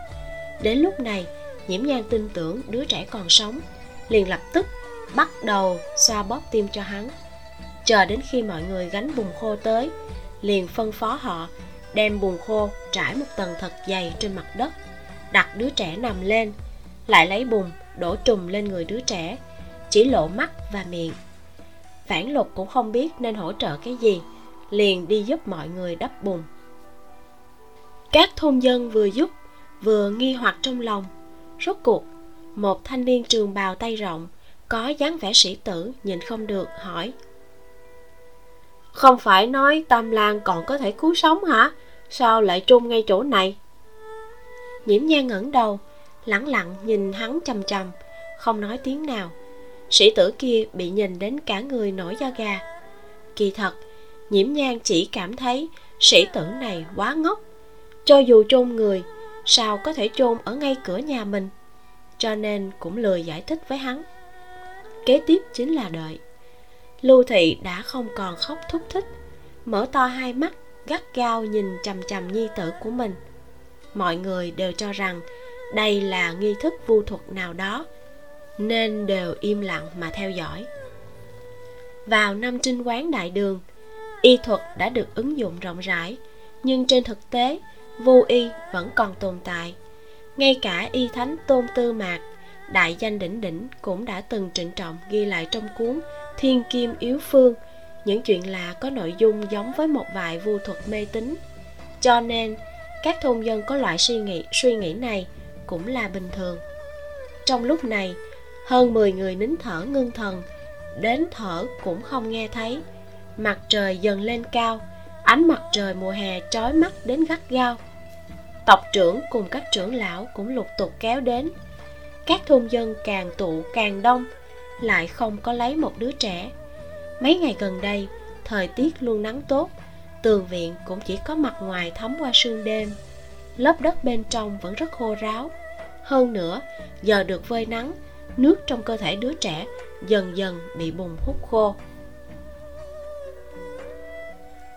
Đến lúc này, nhiễm nhan tin tưởng đứa trẻ còn sống, liền lập tức bắt đầu xoa bóp tim cho hắn. Chờ đến khi mọi người gánh bùn khô tới, liền phân phó họ đem bùn khô trải một tầng thật dày trên mặt đất, đặt đứa trẻ nằm lên, lại lấy bùn đổ trùm lên người đứa trẻ, chỉ lộ mắt và miệng. Phản lục cũng không biết nên hỗ trợ cái gì, liền đi giúp mọi người đắp bùn các thôn dân vừa giúp, vừa nghi hoặc trong lòng. Rốt cuộc, một thanh niên trường bào tay rộng, có dáng vẻ sĩ tử, nhìn không được, hỏi. Không phải nói tam lan còn có thể cứu sống hả? Sao lại chôn ngay chỗ này? Nhiễm nhan ngẩng đầu, lẳng lặng nhìn hắn chằm chằm không nói tiếng nào. Sĩ tử kia bị nhìn đến cả người nổi da gà. Kỳ thật, nhiễm nhan chỉ cảm thấy sĩ tử này quá ngốc cho dù chôn người, sao có thể chôn ở ngay cửa nhà mình? Cho nên cũng lười giải thích với hắn. Kế tiếp chính là đợi. Lưu thị đã không còn khóc thúc thích, mở to hai mắt, gắt gao nhìn chằm chằm nhi tử của mình. Mọi người đều cho rằng đây là nghi thức vu thuật nào đó, nên đều im lặng mà theo dõi. Vào năm trinh quán đại đường, y thuật đã được ứng dụng rộng rãi, nhưng trên thực tế vô y vẫn còn tồn tại. Ngay cả y thánh tôn tư mạc, đại danh đỉnh đỉnh cũng đã từng trịnh trọng ghi lại trong cuốn thiên kim yếu phương. Những chuyện lạ có nội dung giống với một vài vu thuật mê tín. Cho nên, các thôn dân có loại suy nghĩ suy nghĩ này cũng là bình thường. Trong lúc này, hơn 10 người nín thở ngưng thần, đến thở cũng không nghe thấy. Mặt trời dần lên cao ánh mặt trời mùa hè trói mắt đến gắt gao. Tộc trưởng cùng các trưởng lão cũng lục tục kéo đến. Các thôn dân càng tụ càng đông, lại không có lấy một đứa trẻ. Mấy ngày gần đây, thời tiết luôn nắng tốt, tường viện cũng chỉ có mặt ngoài thấm qua sương đêm. Lớp đất bên trong vẫn rất khô ráo. Hơn nữa, giờ được vơi nắng, nước trong cơ thể đứa trẻ dần dần bị bùng hút khô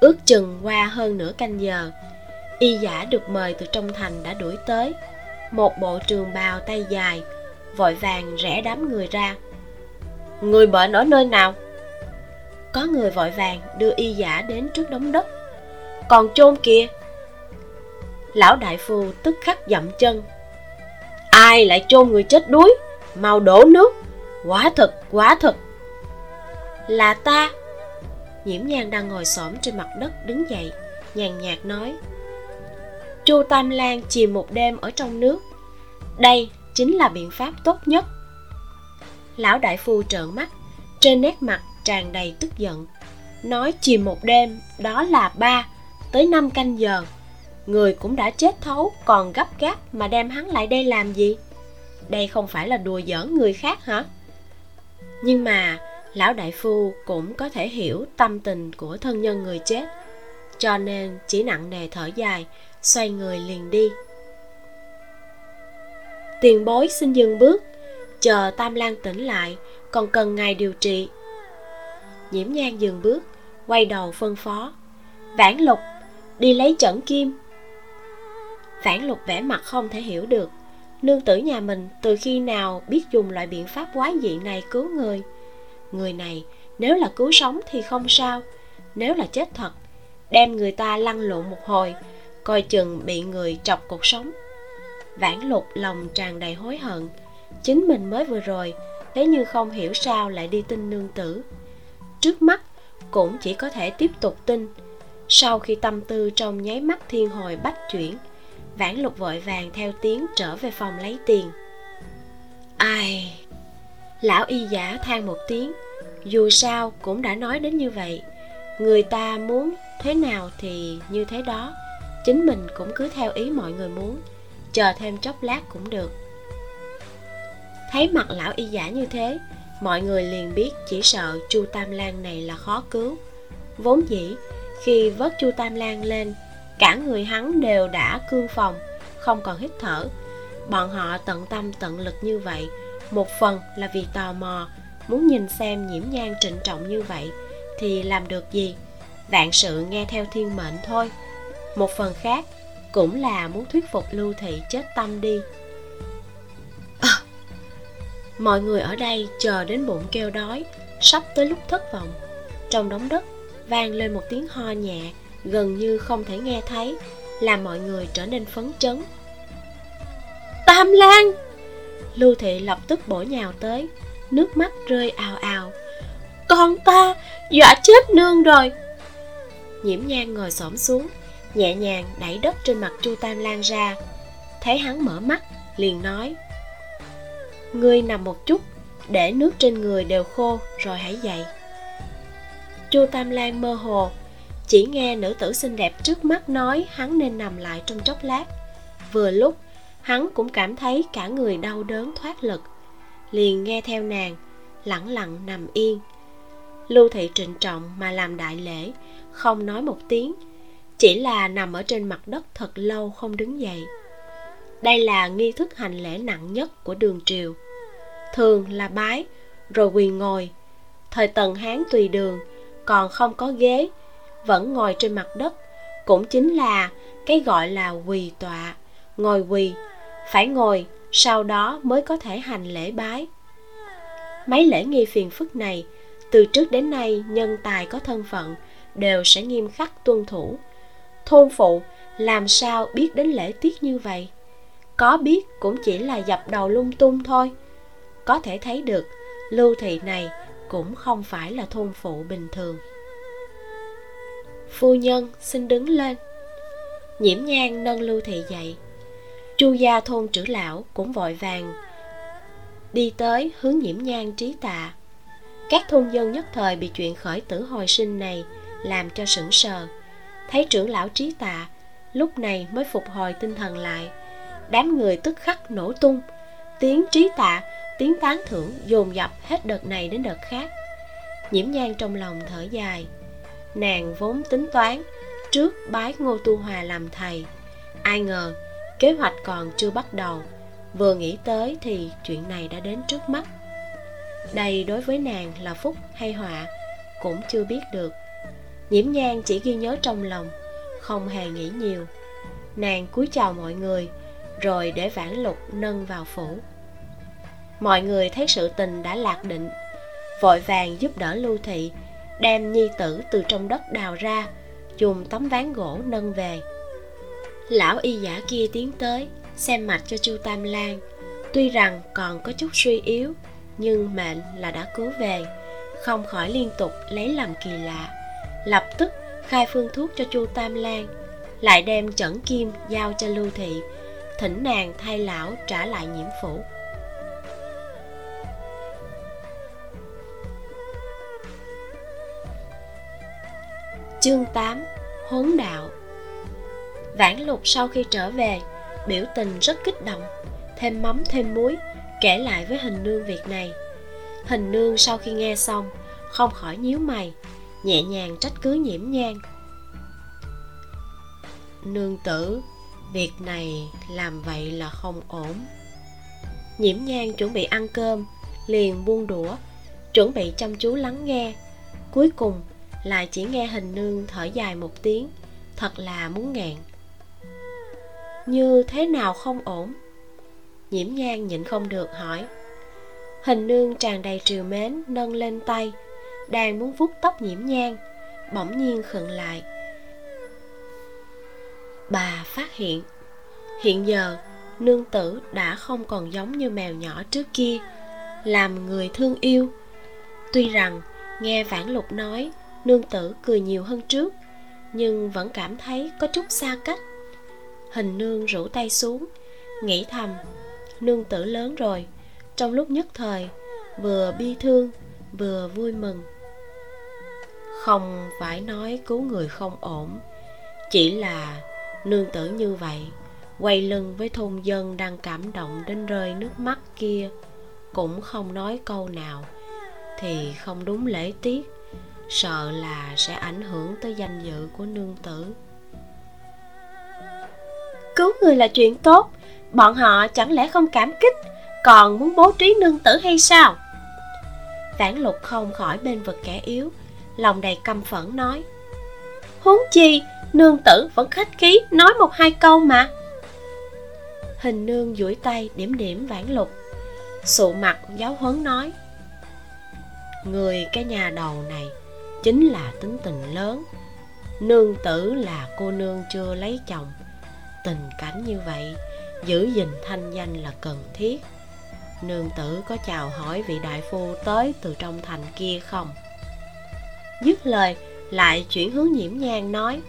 ước chừng qua hơn nửa canh giờ. Y giả được mời từ trong thành đã đuổi tới. Một bộ trường bào tay dài vội vàng rẽ đám người ra. Người bệnh ở nơi nào? Có người vội vàng đưa y giả đến trước đống đất. Còn chôn kia, lão đại phu tức khắc dậm chân. Ai lại chôn người chết đuối? Mau đổ nước. Quá thật quá thật. Là ta nhiễm nhang đang ngồi xổm trên mặt đất đứng dậy, nhàn nhạt nói, chu tam lan chìm một đêm ở trong nước. Đây chính là biện pháp tốt nhất. Lão đại phu trợn mắt, trên nét mặt tràn đầy tức giận, nói chìm một đêm, đó là ba tới năm canh giờ. Người cũng đã chết thấu, còn gấp gáp mà đem hắn lại đây làm gì? Đây không phải là đùa giỡn người khác hả? Nhưng mà lão đại phu cũng có thể hiểu tâm tình của thân nhân người chết, cho nên chỉ nặng nề thở dài, xoay người liền đi. Tiền bối xin dừng bước, chờ tam lan tỉnh lại, còn cần ngài điều trị. Nhiễm nhan dừng bước, quay đầu phân phó. Vãn lục, đi lấy chẩn kim. Vãn lục vẻ mặt không thể hiểu được, nương tử nhà mình từ khi nào biết dùng loại biện pháp quái dị này cứu người? Người này, nếu là cứu sống thì không sao, nếu là chết thật, đem người ta lăn lộn một hồi, coi chừng bị người chọc cuộc sống. Vãn lục lòng tràn đầy hối hận, chính mình mới vừa rồi, thế nhưng không hiểu sao lại đi tin nương tử. Trước mắt, cũng chỉ có thể tiếp tục tin. Sau khi tâm tư trong nháy mắt thiên hồi bách chuyển, vãn lục vội vàng theo tiếng trở về phòng lấy tiền. Ai lão y giả than một tiếng, dù sao cũng đã nói đến như vậy. Người ta muốn thế nào thì như thế đó, chính mình cũng cứ theo ý mọi người muốn, chờ thêm chốc lát cũng được. Thấy mặt lão y giả như thế, mọi người liền biết chỉ sợ chu tam lan này là khó cứu. Vốn dĩ, khi vớt chu tam lan lên, cả người hắn đều đã cương phòng, không còn hít thở. Bọn họ tận tâm tận lực như vậy một phần là vì tò mò muốn nhìn xem nhiễm nhan trịnh trọng như vậy thì làm được gì? Vạn sự nghe theo thiên mệnh thôi. Một phần khác cũng là muốn thuyết phục lưu thị chết tâm đi. À, mọi người ở đây chờ đến bụng kêu đói sắp tới lúc thất vọng. Trong đống đất vang lên một tiếng ho nhẹ gần như không thể nghe thấy làm mọi người trở nên phấn chấn. Tam lan! Lưu thị lập tức bổ nhào tới, nước mắt rơi ào ào. Con ta, dọa chết nương rồi. Nhiễm nhan ngồi xổm xuống, nhẹ nhàng đẩy đất trên mặt chu tam lan ra. Thấy hắn mở mắt, liền nói, ngươi nằm một chút, để nước trên người đều khô rồi hãy dậy. Chu tam lan mơ hồ, chỉ nghe nữ tử xinh đẹp trước mắt nói hắn nên nằm lại trong chốc lát. Vừa lúc hắn cũng cảm thấy cả người đau đớn thoát lực. Liền nghe theo nàng, lẳng lặng nằm yên. Lưu thị trịnh trọng mà làm đại lễ, không nói một tiếng. Chỉ là nằm ở trên mặt đất thật lâu không đứng dậy. Đây là nghi thức hành lễ nặng nhất của đường triều. Thường là bái, rồi quỳ ngồi. Thời tần hán tùy đường, còn không có ghế, vẫn ngồi trên mặt đất. Cũng chính là cái gọi là quỳ tọa, ngồi quỳ phải ngồi, sau đó mới có thể hành lễ bái. Mấy lễ nghi phiền phức này, từ trước đến nay nhân tài có thân phận, đều sẽ nghiêm khắc tuân thủ. Thôn phụ, làm sao biết đến lễ tiết như vậy? Có biết cũng chỉ là dập đầu lung tung thôi. Có thể thấy được, lưu thị này cũng không phải là thôn phụ bình thường. Phu nhân, xin đứng lên. Nhiễm nhang nâng lưu thị dậy chu gia thôn trưởng lão cũng vội vàng đi tới hướng nhiễm nhang trí tạ. Các thôn dân nhất thời bị chuyện khởi tử hồi sinh này làm cho sững sờ. Thấy trưởng lão trí tạ, lúc này mới phục hồi tinh thần lại. Đám người tức khắc nổ tung. Tiếng trí tạ, tiếng tán thưởng dồn dập hết đợt này đến đợt khác. Nhiễm nhang trong lòng thở dài. Nàng vốn tính toán trước bái ngô tu hòa làm thầy. Ai ngờ kế hoạch còn chưa bắt đầu. Vừa nghĩ tới thì chuyện này đã đến trước mắt. Đây đối với nàng là phúc hay họa, cũng chưa biết được. Nhiễm nhang chỉ ghi nhớ trong lòng, không hề nghĩ nhiều. Nàng cúi chào mọi người, rồi để vãn lục nâng vào phủ. Mọi người thấy sự tình đã lạc định, vội vàng giúp đỡ lưu thị, đem nhi tử từ trong đất đào ra, dùng tấm ván gỗ nâng về lão y giả kia tiến tới, xem mạch cho chu tam lan. Tuy rằng còn có chút suy yếu, nhưng mệnh là đã cứu về, không khỏi liên tục lấy làm kỳ lạ. Lập tức khai phương thuốc cho chu tam lan, lại đem chẩn kim giao cho lưu thị. Thỉnh nàng thay lão trả lại nhiễm phủ. Chương 8 Huấn đạo Vãn lục sau khi trở về, Biểu tình rất kích động, Thêm mắm thêm muối, Kể lại với hình nương việc này. Hình nương sau khi nghe xong, Không khỏi nhíu mày, nhẹ nhàng trách cứ nhiễm nhang. Nương tử, việc này làm vậy là không ổn. Nhiễm nhang chuẩn bị ăn cơm, liền buông đũa, chuẩn bị chăm chú lắng nghe. Cuối cùng, lại chỉ nghe hình nương thở dài một tiếng, thật là muốn ngẹn như thế nào không ổn? Nhiễm nhang nhịn không được hỏi. Hình nương tràn đầy trìu mến, nâng lên tay, đang muốn vuốt tóc nhiễm nhang, bỗng nhiên khựng lại. Bà phát hiện hiện giờ nương tử đã không còn giống như mèo nhỏ trước kia, làm người thương yêu. Tuy rằng nghe vãn lục nói, nương tử cười nhiều hơn trước, nhưng vẫn cảm thấy có chút xa cách hình nương rủ tay xuống. Nghĩ thầm, nương tử lớn rồi, trong lúc nhất thời, vừa bi thương, vừa vui mừng. Không phải nói cứu người không ổn, chỉ là nương tử như vậy, quay lưng với thôn dân đang cảm động đến rơi nước mắt kia, cũng không nói câu nào, thì không đúng lễ tiết, sợ là sẽ ảnh hưởng tới danh dự của nương tử cứu người là chuyện tốt. Bọn họ chẳng lẽ không cảm kích, còn muốn bố trí nương tử hay sao? Vãn lục không khỏi bên vực kẻ yếu, lòng đầy căm phẫn nói, huống chi, nương tử vẫn khách khí nói một hai câu mà. Hình nương duỗi tay điểm điểm vãn lục, sụ mặt giáo huấn nói, người cái nhà đầu này chính là tính tình lớn, nương tử là cô nương chưa lấy chồng tình cảnh như vậy, giữ gìn thanh danh là cần thiết. Nương tử có chào hỏi vị đại phu tới từ trong thành kia không? Dứt lời, lại chuyển hướng nhiễm nhang nói,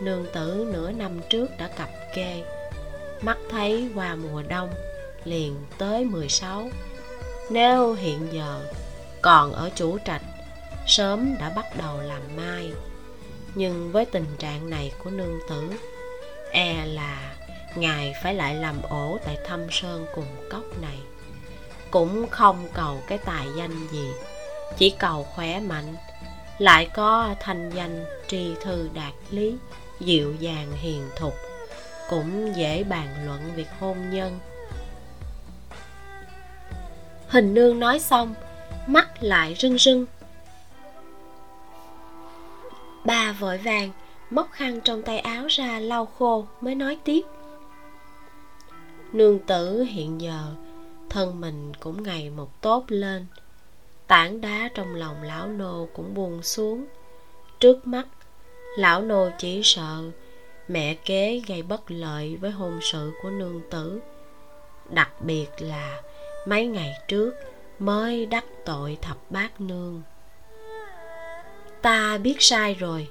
nương tử nửa năm trước đã cặp kê, mắt thấy qua mùa đông, liền tới 16 nếu hiện giờ còn ở chủ trạch, sớm đã bắt đầu làm mai. Nhưng với tình trạng này của nương tử e là ngài phải lại làm ổ tại thâm sơn cùng cốc này. Cũng không cầu cái tài danh gì, chỉ cầu khỏe mạnh. Lại có thanh danh tri thư đạt lý, dịu dàng hiền thục, cũng dễ bàn luận việc hôn nhân. Hình nương nói xong, mắt lại rưng rưng. Ba vội vàng móc khăn trong tay áo ra lau khô, mới nói tiếp. Nương tử hiện giờ, thân mình cũng ngày một tốt lên. Tảng đá trong lòng lão nô cũng buông xuống. Trước mắt, lão nô chỉ sợ mẹ kế gây bất lợi với hôn sự của nương tử. Đặc biệt là mấy ngày trước mới đắc tội thập bát nương. Ta biết sai rồi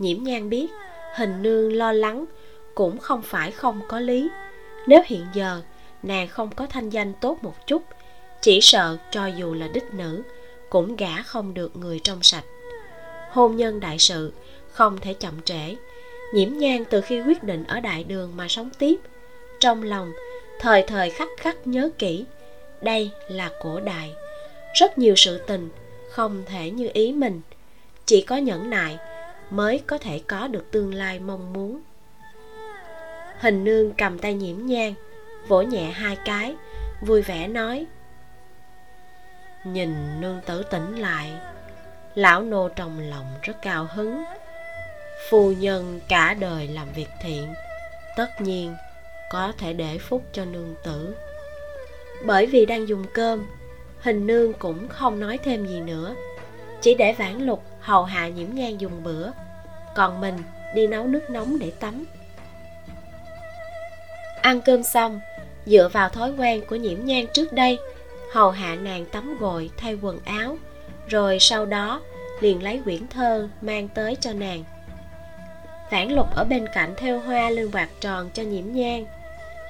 nhiễm nhan biết, hình nương lo lắng cũng không phải không có lý. Nếu hiện giờ nàng không có thanh danh tốt một chút, chỉ sợ cho dù là đích nữ cũng gả không được người trong sạch. Hôn nhân đại sự không thể chậm trễ. Nhiễm nhan từ khi quyết định ở đại đường mà sống tiếp, trong lòng thời thời khắc khắc nhớ kỹ, đây là cổ đại. Rất nhiều sự tình không thể như ý mình, chỉ có nhẫn nại mới có thể có được tương lai mong muốn. Hình nương cầm tay nhiễm nhang, vỗ nhẹ hai cái, vui vẻ nói, nhìn nương tử tỉnh lại, lão nô trong lòng rất cao hứng. Phu nhân cả đời làm việc thiện, tất nhiên có thể để phúc cho nương tử. Bởi vì đang dùng cơm, hình nương cũng không nói thêm gì nữa, chỉ để vãn lục hầu hạ nhiễm nhan dùng bữa, còn mình đi nấu nước nóng để tắm. Ăn cơm xong, dựa vào thói quen của nhiễm nhan trước đây, hầu hạ nàng tắm gội, thay quần áo, rồi sau đó liền lấy quyển thơ mang tới cho nàng. Phản lục ở bên cạnh theo hoa lên quạt tròn cho nhiễm nhang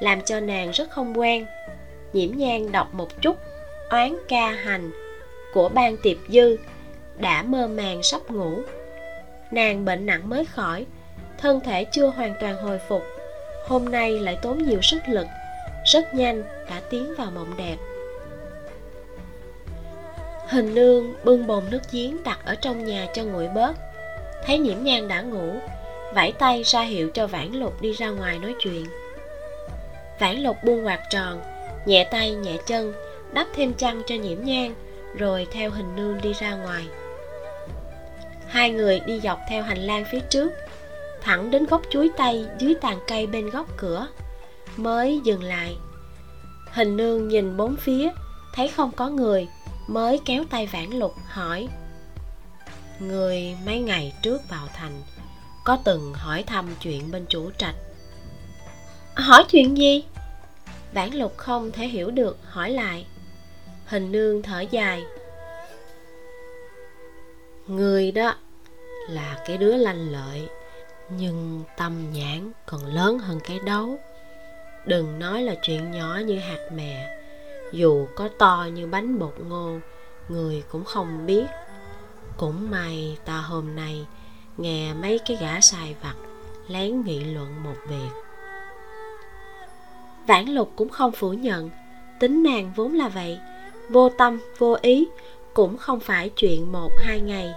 làm cho nàng rất không quen. Nhiễm nhang đọc một chút oán ca hành của ban tiệp dư đã mơ màng sắp ngủ. Nàng bệnh nặng mới khỏi, thân thể chưa hoàn toàn hồi phục. Hôm nay lại tốn nhiều sức lực, rất nhanh đã tiến vào mộng đẹp. Hình nương bưng bồn nước giếng đặt ở trong nhà cho nguội bớt. Thấy nhiễm nhan đã ngủ, vẫy tay ra hiệu cho vãn lục đi ra ngoài nói chuyện. Vãn lục buông quạt tròn, nhẹ tay nhẹ chân, đắp thêm chăn cho nhiễm nhang rồi theo hình nương đi ra ngoài hai người đi dọc theo hành lang phía trước, thẳng đến gốc chuối tây dưới tàn cây bên góc cửa, mới dừng lại. Hình nương nhìn bốn phía, thấy không có người, mới kéo tay vãn lục, hỏi. Người mấy ngày trước vào thành, có từng hỏi thăm chuyện bên chủ trạch? Hỏi chuyện gì? Vãn lục không thể hiểu được, hỏi lại. Hình nương thở dài người đó là cái đứa lanh lợi, nhưng tâm nhãn còn lớn hơn cái đấu. Đừng nói là chuyện nhỏ như hạt mè, dù có to như bánh bột ngô, người cũng không biết. Cũng may ta hôm nay nghe mấy cái gã sai vặt lén nghị luận một việc. Vãn lục cũng không phủ nhận, tính nàng vốn là vậy, vô tâm, vô ý cũng không phải chuyện một hai ngày.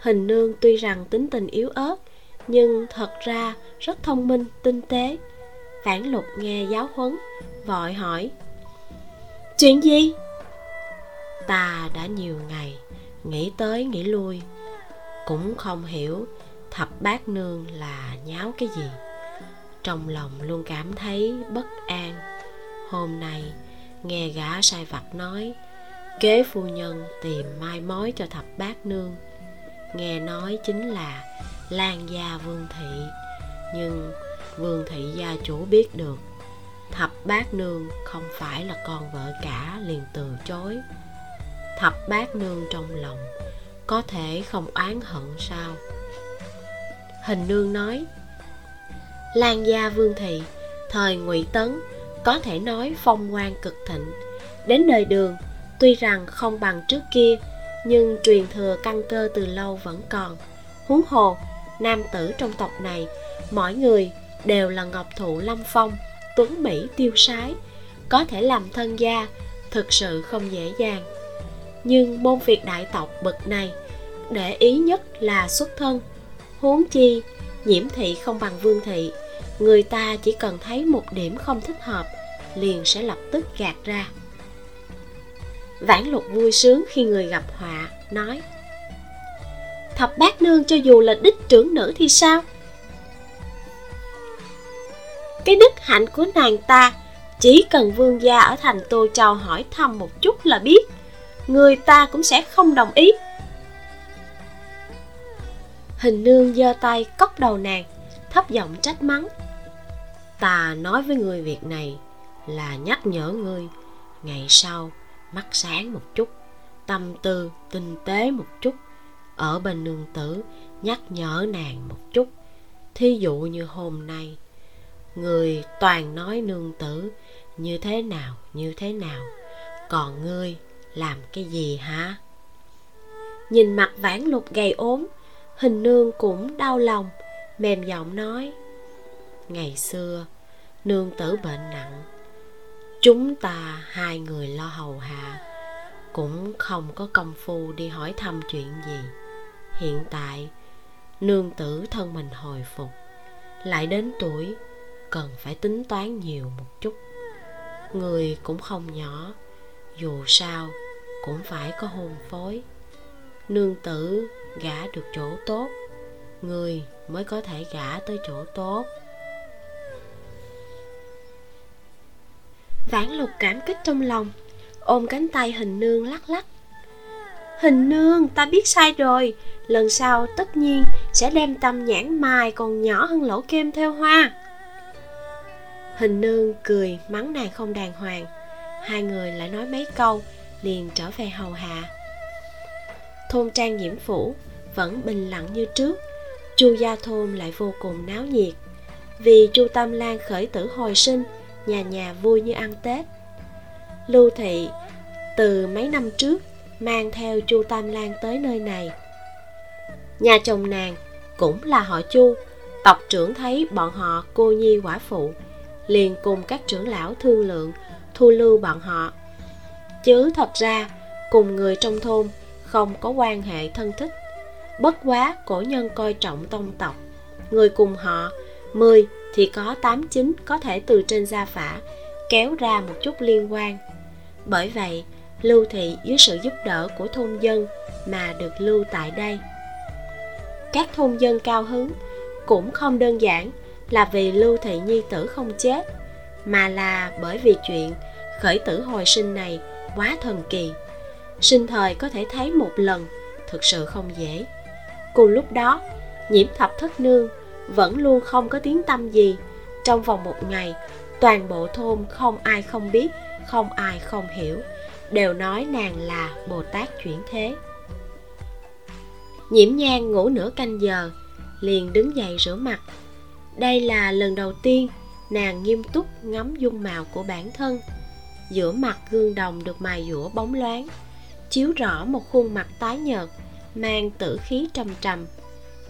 Hình nương tuy rằng tính tình yếu ớt, nhưng thật ra rất thông minh, tinh tế. Phản lục nghe giáo huấn, vội hỏi, chuyện gì? Ta đã nhiều ngày nghĩ tới nghĩ lui, cũng không hiểu thập bát nương là nháo cái gì. Trong lòng luôn cảm thấy bất an. Hôm nay nghe gã sai vặt nói kế phu nhân tìm mai mối cho thập bát nương. Nghe nói chính là lan gia vương thị, nhưng vương thị gia chủ biết được, thập bát nương không phải là con vợ cả liền từ chối. Thập bát nương trong lòng có thể không oán hận sao? Hình nương nói, lan gia vương thị, thời ngụy tấn có thể nói phong quan cực thịnh. Đến đời đường tuy rằng không bằng trước kia, nhưng truyền thừa căn cơ từ lâu vẫn còn. Huống hồ, nam tử trong tộc này, mỗi người đều là ngọc thụ lâm phong, tuấn mỹ tiêu sái, có thể làm thân gia, thực sự không dễ dàng. Nhưng môn việc đại tộc bậc này, để ý nhất là xuất thân. Huống chi, nhiễm thị không bằng vương thị, người ta chỉ cần thấy một điểm không thích hợp, liền sẽ lập tức gạt ra vãn lục vui sướng khi người gặp họa, nói, thập bát nương cho dù là đích trưởng nữ thì sao? Cái đức hạnh của nàng ta chỉ cần vương gia ở thành tô châu hỏi thăm một chút là biết, người ta cũng sẽ không đồng ý. Hình nương giơ tay cốc đầu nàng, thấp giọng trách mắng, ta nói với người việc này là nhắc nhở ngươi ngày sau mắt sáng một chút, tâm tư, tinh tế một chút. Ở bên nương tử, nhắc nhở nàng một chút. Thí dụ như hôm nay, người toàn nói nương tử như thế nào, như thế nào? Còn ngươi làm cái gì hả? Nhìn mặt vãn lục gầy ốm, hình nương cũng đau lòng, mềm giọng nói, ngày xưa, nương tử bệnh nặng chúng ta hai người lo hầu hạ, cũng không có công phu đi hỏi thăm chuyện gì. Hiện tại, nương tử thân mình hồi phục, lại đến tuổi cần phải tính toán nhiều một chút. Người cũng không nhỏ, dù sao cũng phải có hôn phối. Nương tử gả được chỗ tốt, người mới có thể gả tới chỗ tốt. Vãn lục cảm kích trong lòng, ôm cánh tay hình nương lắc lắc. Hình nương, ta biết sai rồi, lần sau tất nhiên sẽ đem tâm nhãn mài còn nhỏ hơn lỗ kem theo hoa. Hình nương cười mắng nàng không đàng hoàng, hai người lại nói mấy câu, liền trở về hầu hạ. Thôn trang nhiễm phủ vẫn bình lặng như trước, chu gia thôn lại vô cùng náo nhiệt. Vì chu tâm lan khởi tử hồi sinh nhà nhà vui như ăn tết. Lưu thị từ mấy năm trước mang theo chu tam lan tới nơi này. Nhà chồng nàng cũng là họ chu, tộc trưởng thấy bọn họ cô nhi quả phụ, liền cùng các trưởng lão thương lượng, thu lưu bọn họ. Chứ thật ra, cùng người trong thôn không có quan hệ thân thích. Bất quá cổ nhân coi trọng tông tộc, người cùng họ 10 thì có tám chín có thể từ trên gia phả, kéo ra một chút liên quan. Bởi vậy, lưu thị dưới sự giúp đỡ của thôn dân mà được lưu tại đây. Các thôn dân cao hứng cũng không đơn giản là vì lưu thị nhi tử không chết, mà là bởi vì chuyện khởi tử hồi sinh này quá thần kỳ. Sinh thời có thể thấy một lần thực sự không dễ. Cùng lúc đó, nhiễm thập thất nương vẫn luôn không có tiếng tâm gì. Trong vòng một ngày, toàn bộ thôn không ai không biết, không ai không hiểu. Đều nói nàng là bồ tát chuyển thế. Nhiễm nhang ngủ nửa canh giờ, liền đứng dậy rửa mặt. Đây là lần đầu tiên nàng nghiêm túc ngắm dung mạo của bản thân. Giữa mặt gương đồng được mài dũa bóng loáng, chiếu rõ một khuôn mặt tái nhợt, mang tử khí trầm trầm.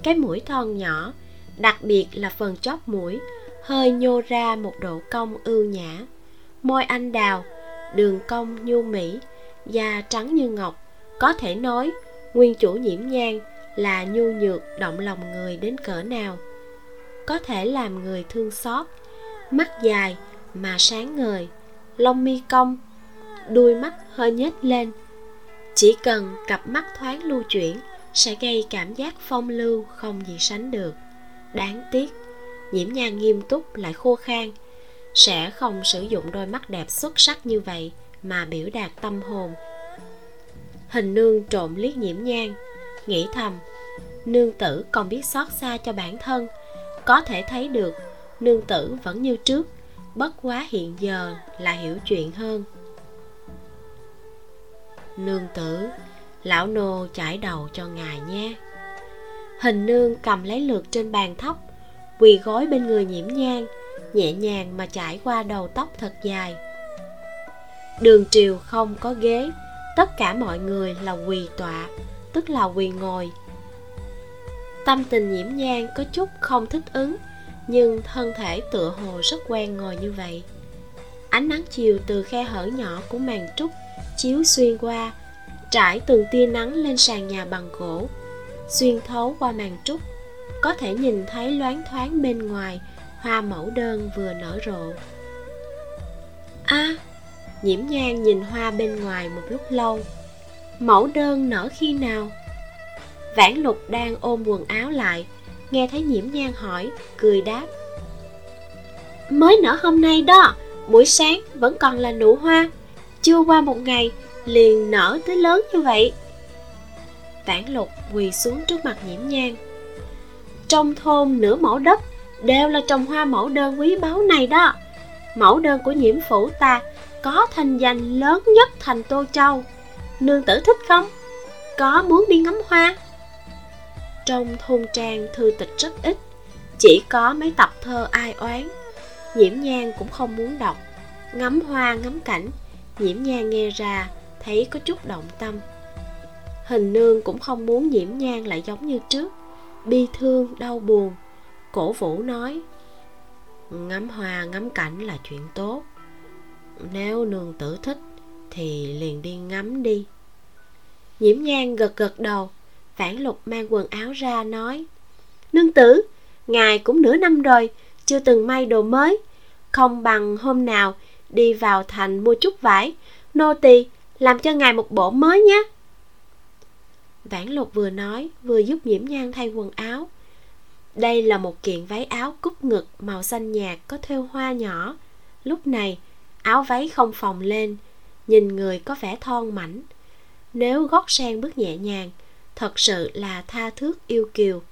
Cái mũi thon nhỏ đặc biệt là phần chóp mũi, hơi nhô ra một độ cong ưu nhã. Môi anh đào, đường cong nhu mỹ, da trắng như ngọc. Có thể nói, nguyên chủ nhiễm nhang là nhu nhược động lòng người đến cỡ nào. Có thể làm người thương xót, mắt dài mà sáng ngời, lông mi cong, đuôi mắt hơi nhếch lên. Chỉ cần cặp mắt thoáng lưu chuyển sẽ gây cảm giác phong lưu không gì sánh được đáng tiếc nhiễm nhan nghiêm túc lại khô khan. Sẽ không sử dụng đôi mắt đẹp xuất sắc như vậy mà biểu đạt tâm hồn. Hình nương trộm liếc nhiễm nhan nghĩ thầm, nương tử còn biết xót xa cho bản thân. Có thể thấy được, nương tử vẫn như trước, bất quá hiện giờ là hiểu chuyện hơn. Nương tử, lão nô chải đầu cho ngài nhé hình nương cầm lấy lược trên bàn thóc, quỳ gối bên người nhiễm nhang, nhẹ nhàng mà trải qua đầu tóc thật dài. Đường triều không có ghế, tất cả mọi người là quỳ tọa, tức là quỳ ngồi. Tâm tình nhiễm nhang có chút không thích ứng, nhưng thân thể tựa hồ rất quen ngồi như vậy. Ánh nắng chiều từ khe hở nhỏ của màn trúc chiếu xuyên qua, trải từng tia nắng lên sàn nhà bằng gỗ xuyên thấu qua màn trúc có thể nhìn thấy loáng thoáng bên ngoài hoa mẫu đơn vừa nở rộ. A à, nhiễm nhang nhìn hoa bên ngoài một lúc lâu. Mẫu đơn nở khi nào? Vãn lục đang ôm quần áo lại nghe thấy nhiễm nhang hỏi cười đáp. Mới nở hôm nay đó buổi sáng vẫn còn là nụ hoa. Chưa qua một ngày liền nở tới lớn như vậy vãn lục quỳ xuống trước mặt nhiễm nhang trong thôn nửa mẫu đất đều là trồng hoa mẫu đơn quý báu này đó. Mẫu đơn của nhiễm phủ ta có thành danh lớn nhất thành tô châu. Nương tử thích không? Có muốn đi ngắm hoa? Trong thôn trang thư tịch rất ít, chỉ có mấy tập thơ ai oán. Nhiễm nhang cũng không muốn đọc. Ngắm hoa ngắm cảnh, nhiễm nhang nghe ra thấy có chút động tâm hình nương cũng không muốn nhiễm nhang lại giống như trước. Bi thương, đau buồn. Cổ vũ nói, ngắm hoa, ngắm cảnh là chuyện tốt. Nếu nương tử thích thì liền đi ngắm đi. Nhiễm nhang gật gật đầu, phản lục mang quần áo ra nói, nương tử, ngài cũng nửa năm rồi, chưa từng may đồ mới. Không bằng hôm nào đi vào thành mua chút vải. Nô tỳ, làm cho ngài một bộ mới nhé vãn lục vừa nói, vừa giúp nhiễm nhan thay quần áo. Đây là một kiện váy áo cúc ngực màu xanh nhạt có thêu hoa nhỏ. Lúc này, áo váy không phồng lên, nhìn người có vẻ thon mảnh. Nếu gót sen bước nhẹ nhàng, thật sự là tha thước yêu kiều.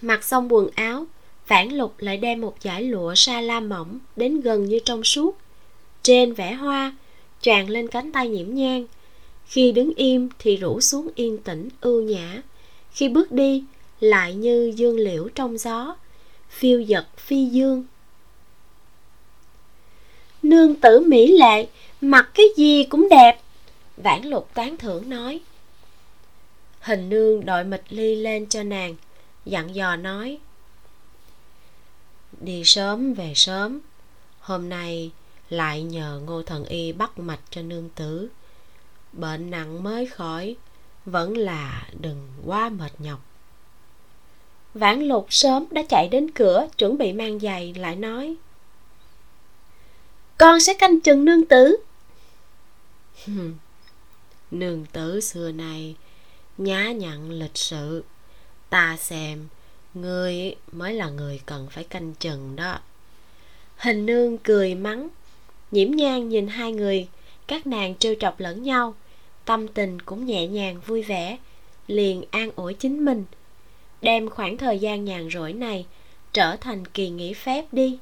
Mặc xong quần áo, Vãn lục lại đem một dải lụa sa la mỏng đến gần như trong suốt. Trên vẽ hoa tràn lên cánh tay nhiễm nhang khi đứng im thì rủ xuống yên tĩnh, ưu nhã. Khi bước đi, lại như dương liễu trong gió. Phiêu giật phi dương. Nương tử mỹ lệ, mặc cái gì cũng đẹp. Vãn lục tán thưởng nói. Hình nương đội mịch ly lên cho nàng, dặn dò nói. Đi sớm, về sớm. Hôm nay lại nhờ ngô thần y bắt mạch cho nương tử. Bệnh nặng mới khỏi vẫn là đừng quá mệt nhọc. Vãn lục sớm đã chạy đến cửa chuẩn bị mang giày lại nói con sẽ canh chừng nương tử. Nương tử xưa này nhã nhặn lịch sự. Ta xem ngươi mới là người cần phải canh chừng đó. Hình nương cười mắng nhiễm nhang nhìn hai người, các nàng trêu chọc lẫn nhau, tâm tình cũng nhẹ nhàng vui vẻ, liền an ủi chính mình. Đem khoảng thời gian nhàn rỗi này trở thành kỳ nghỉ phép đi.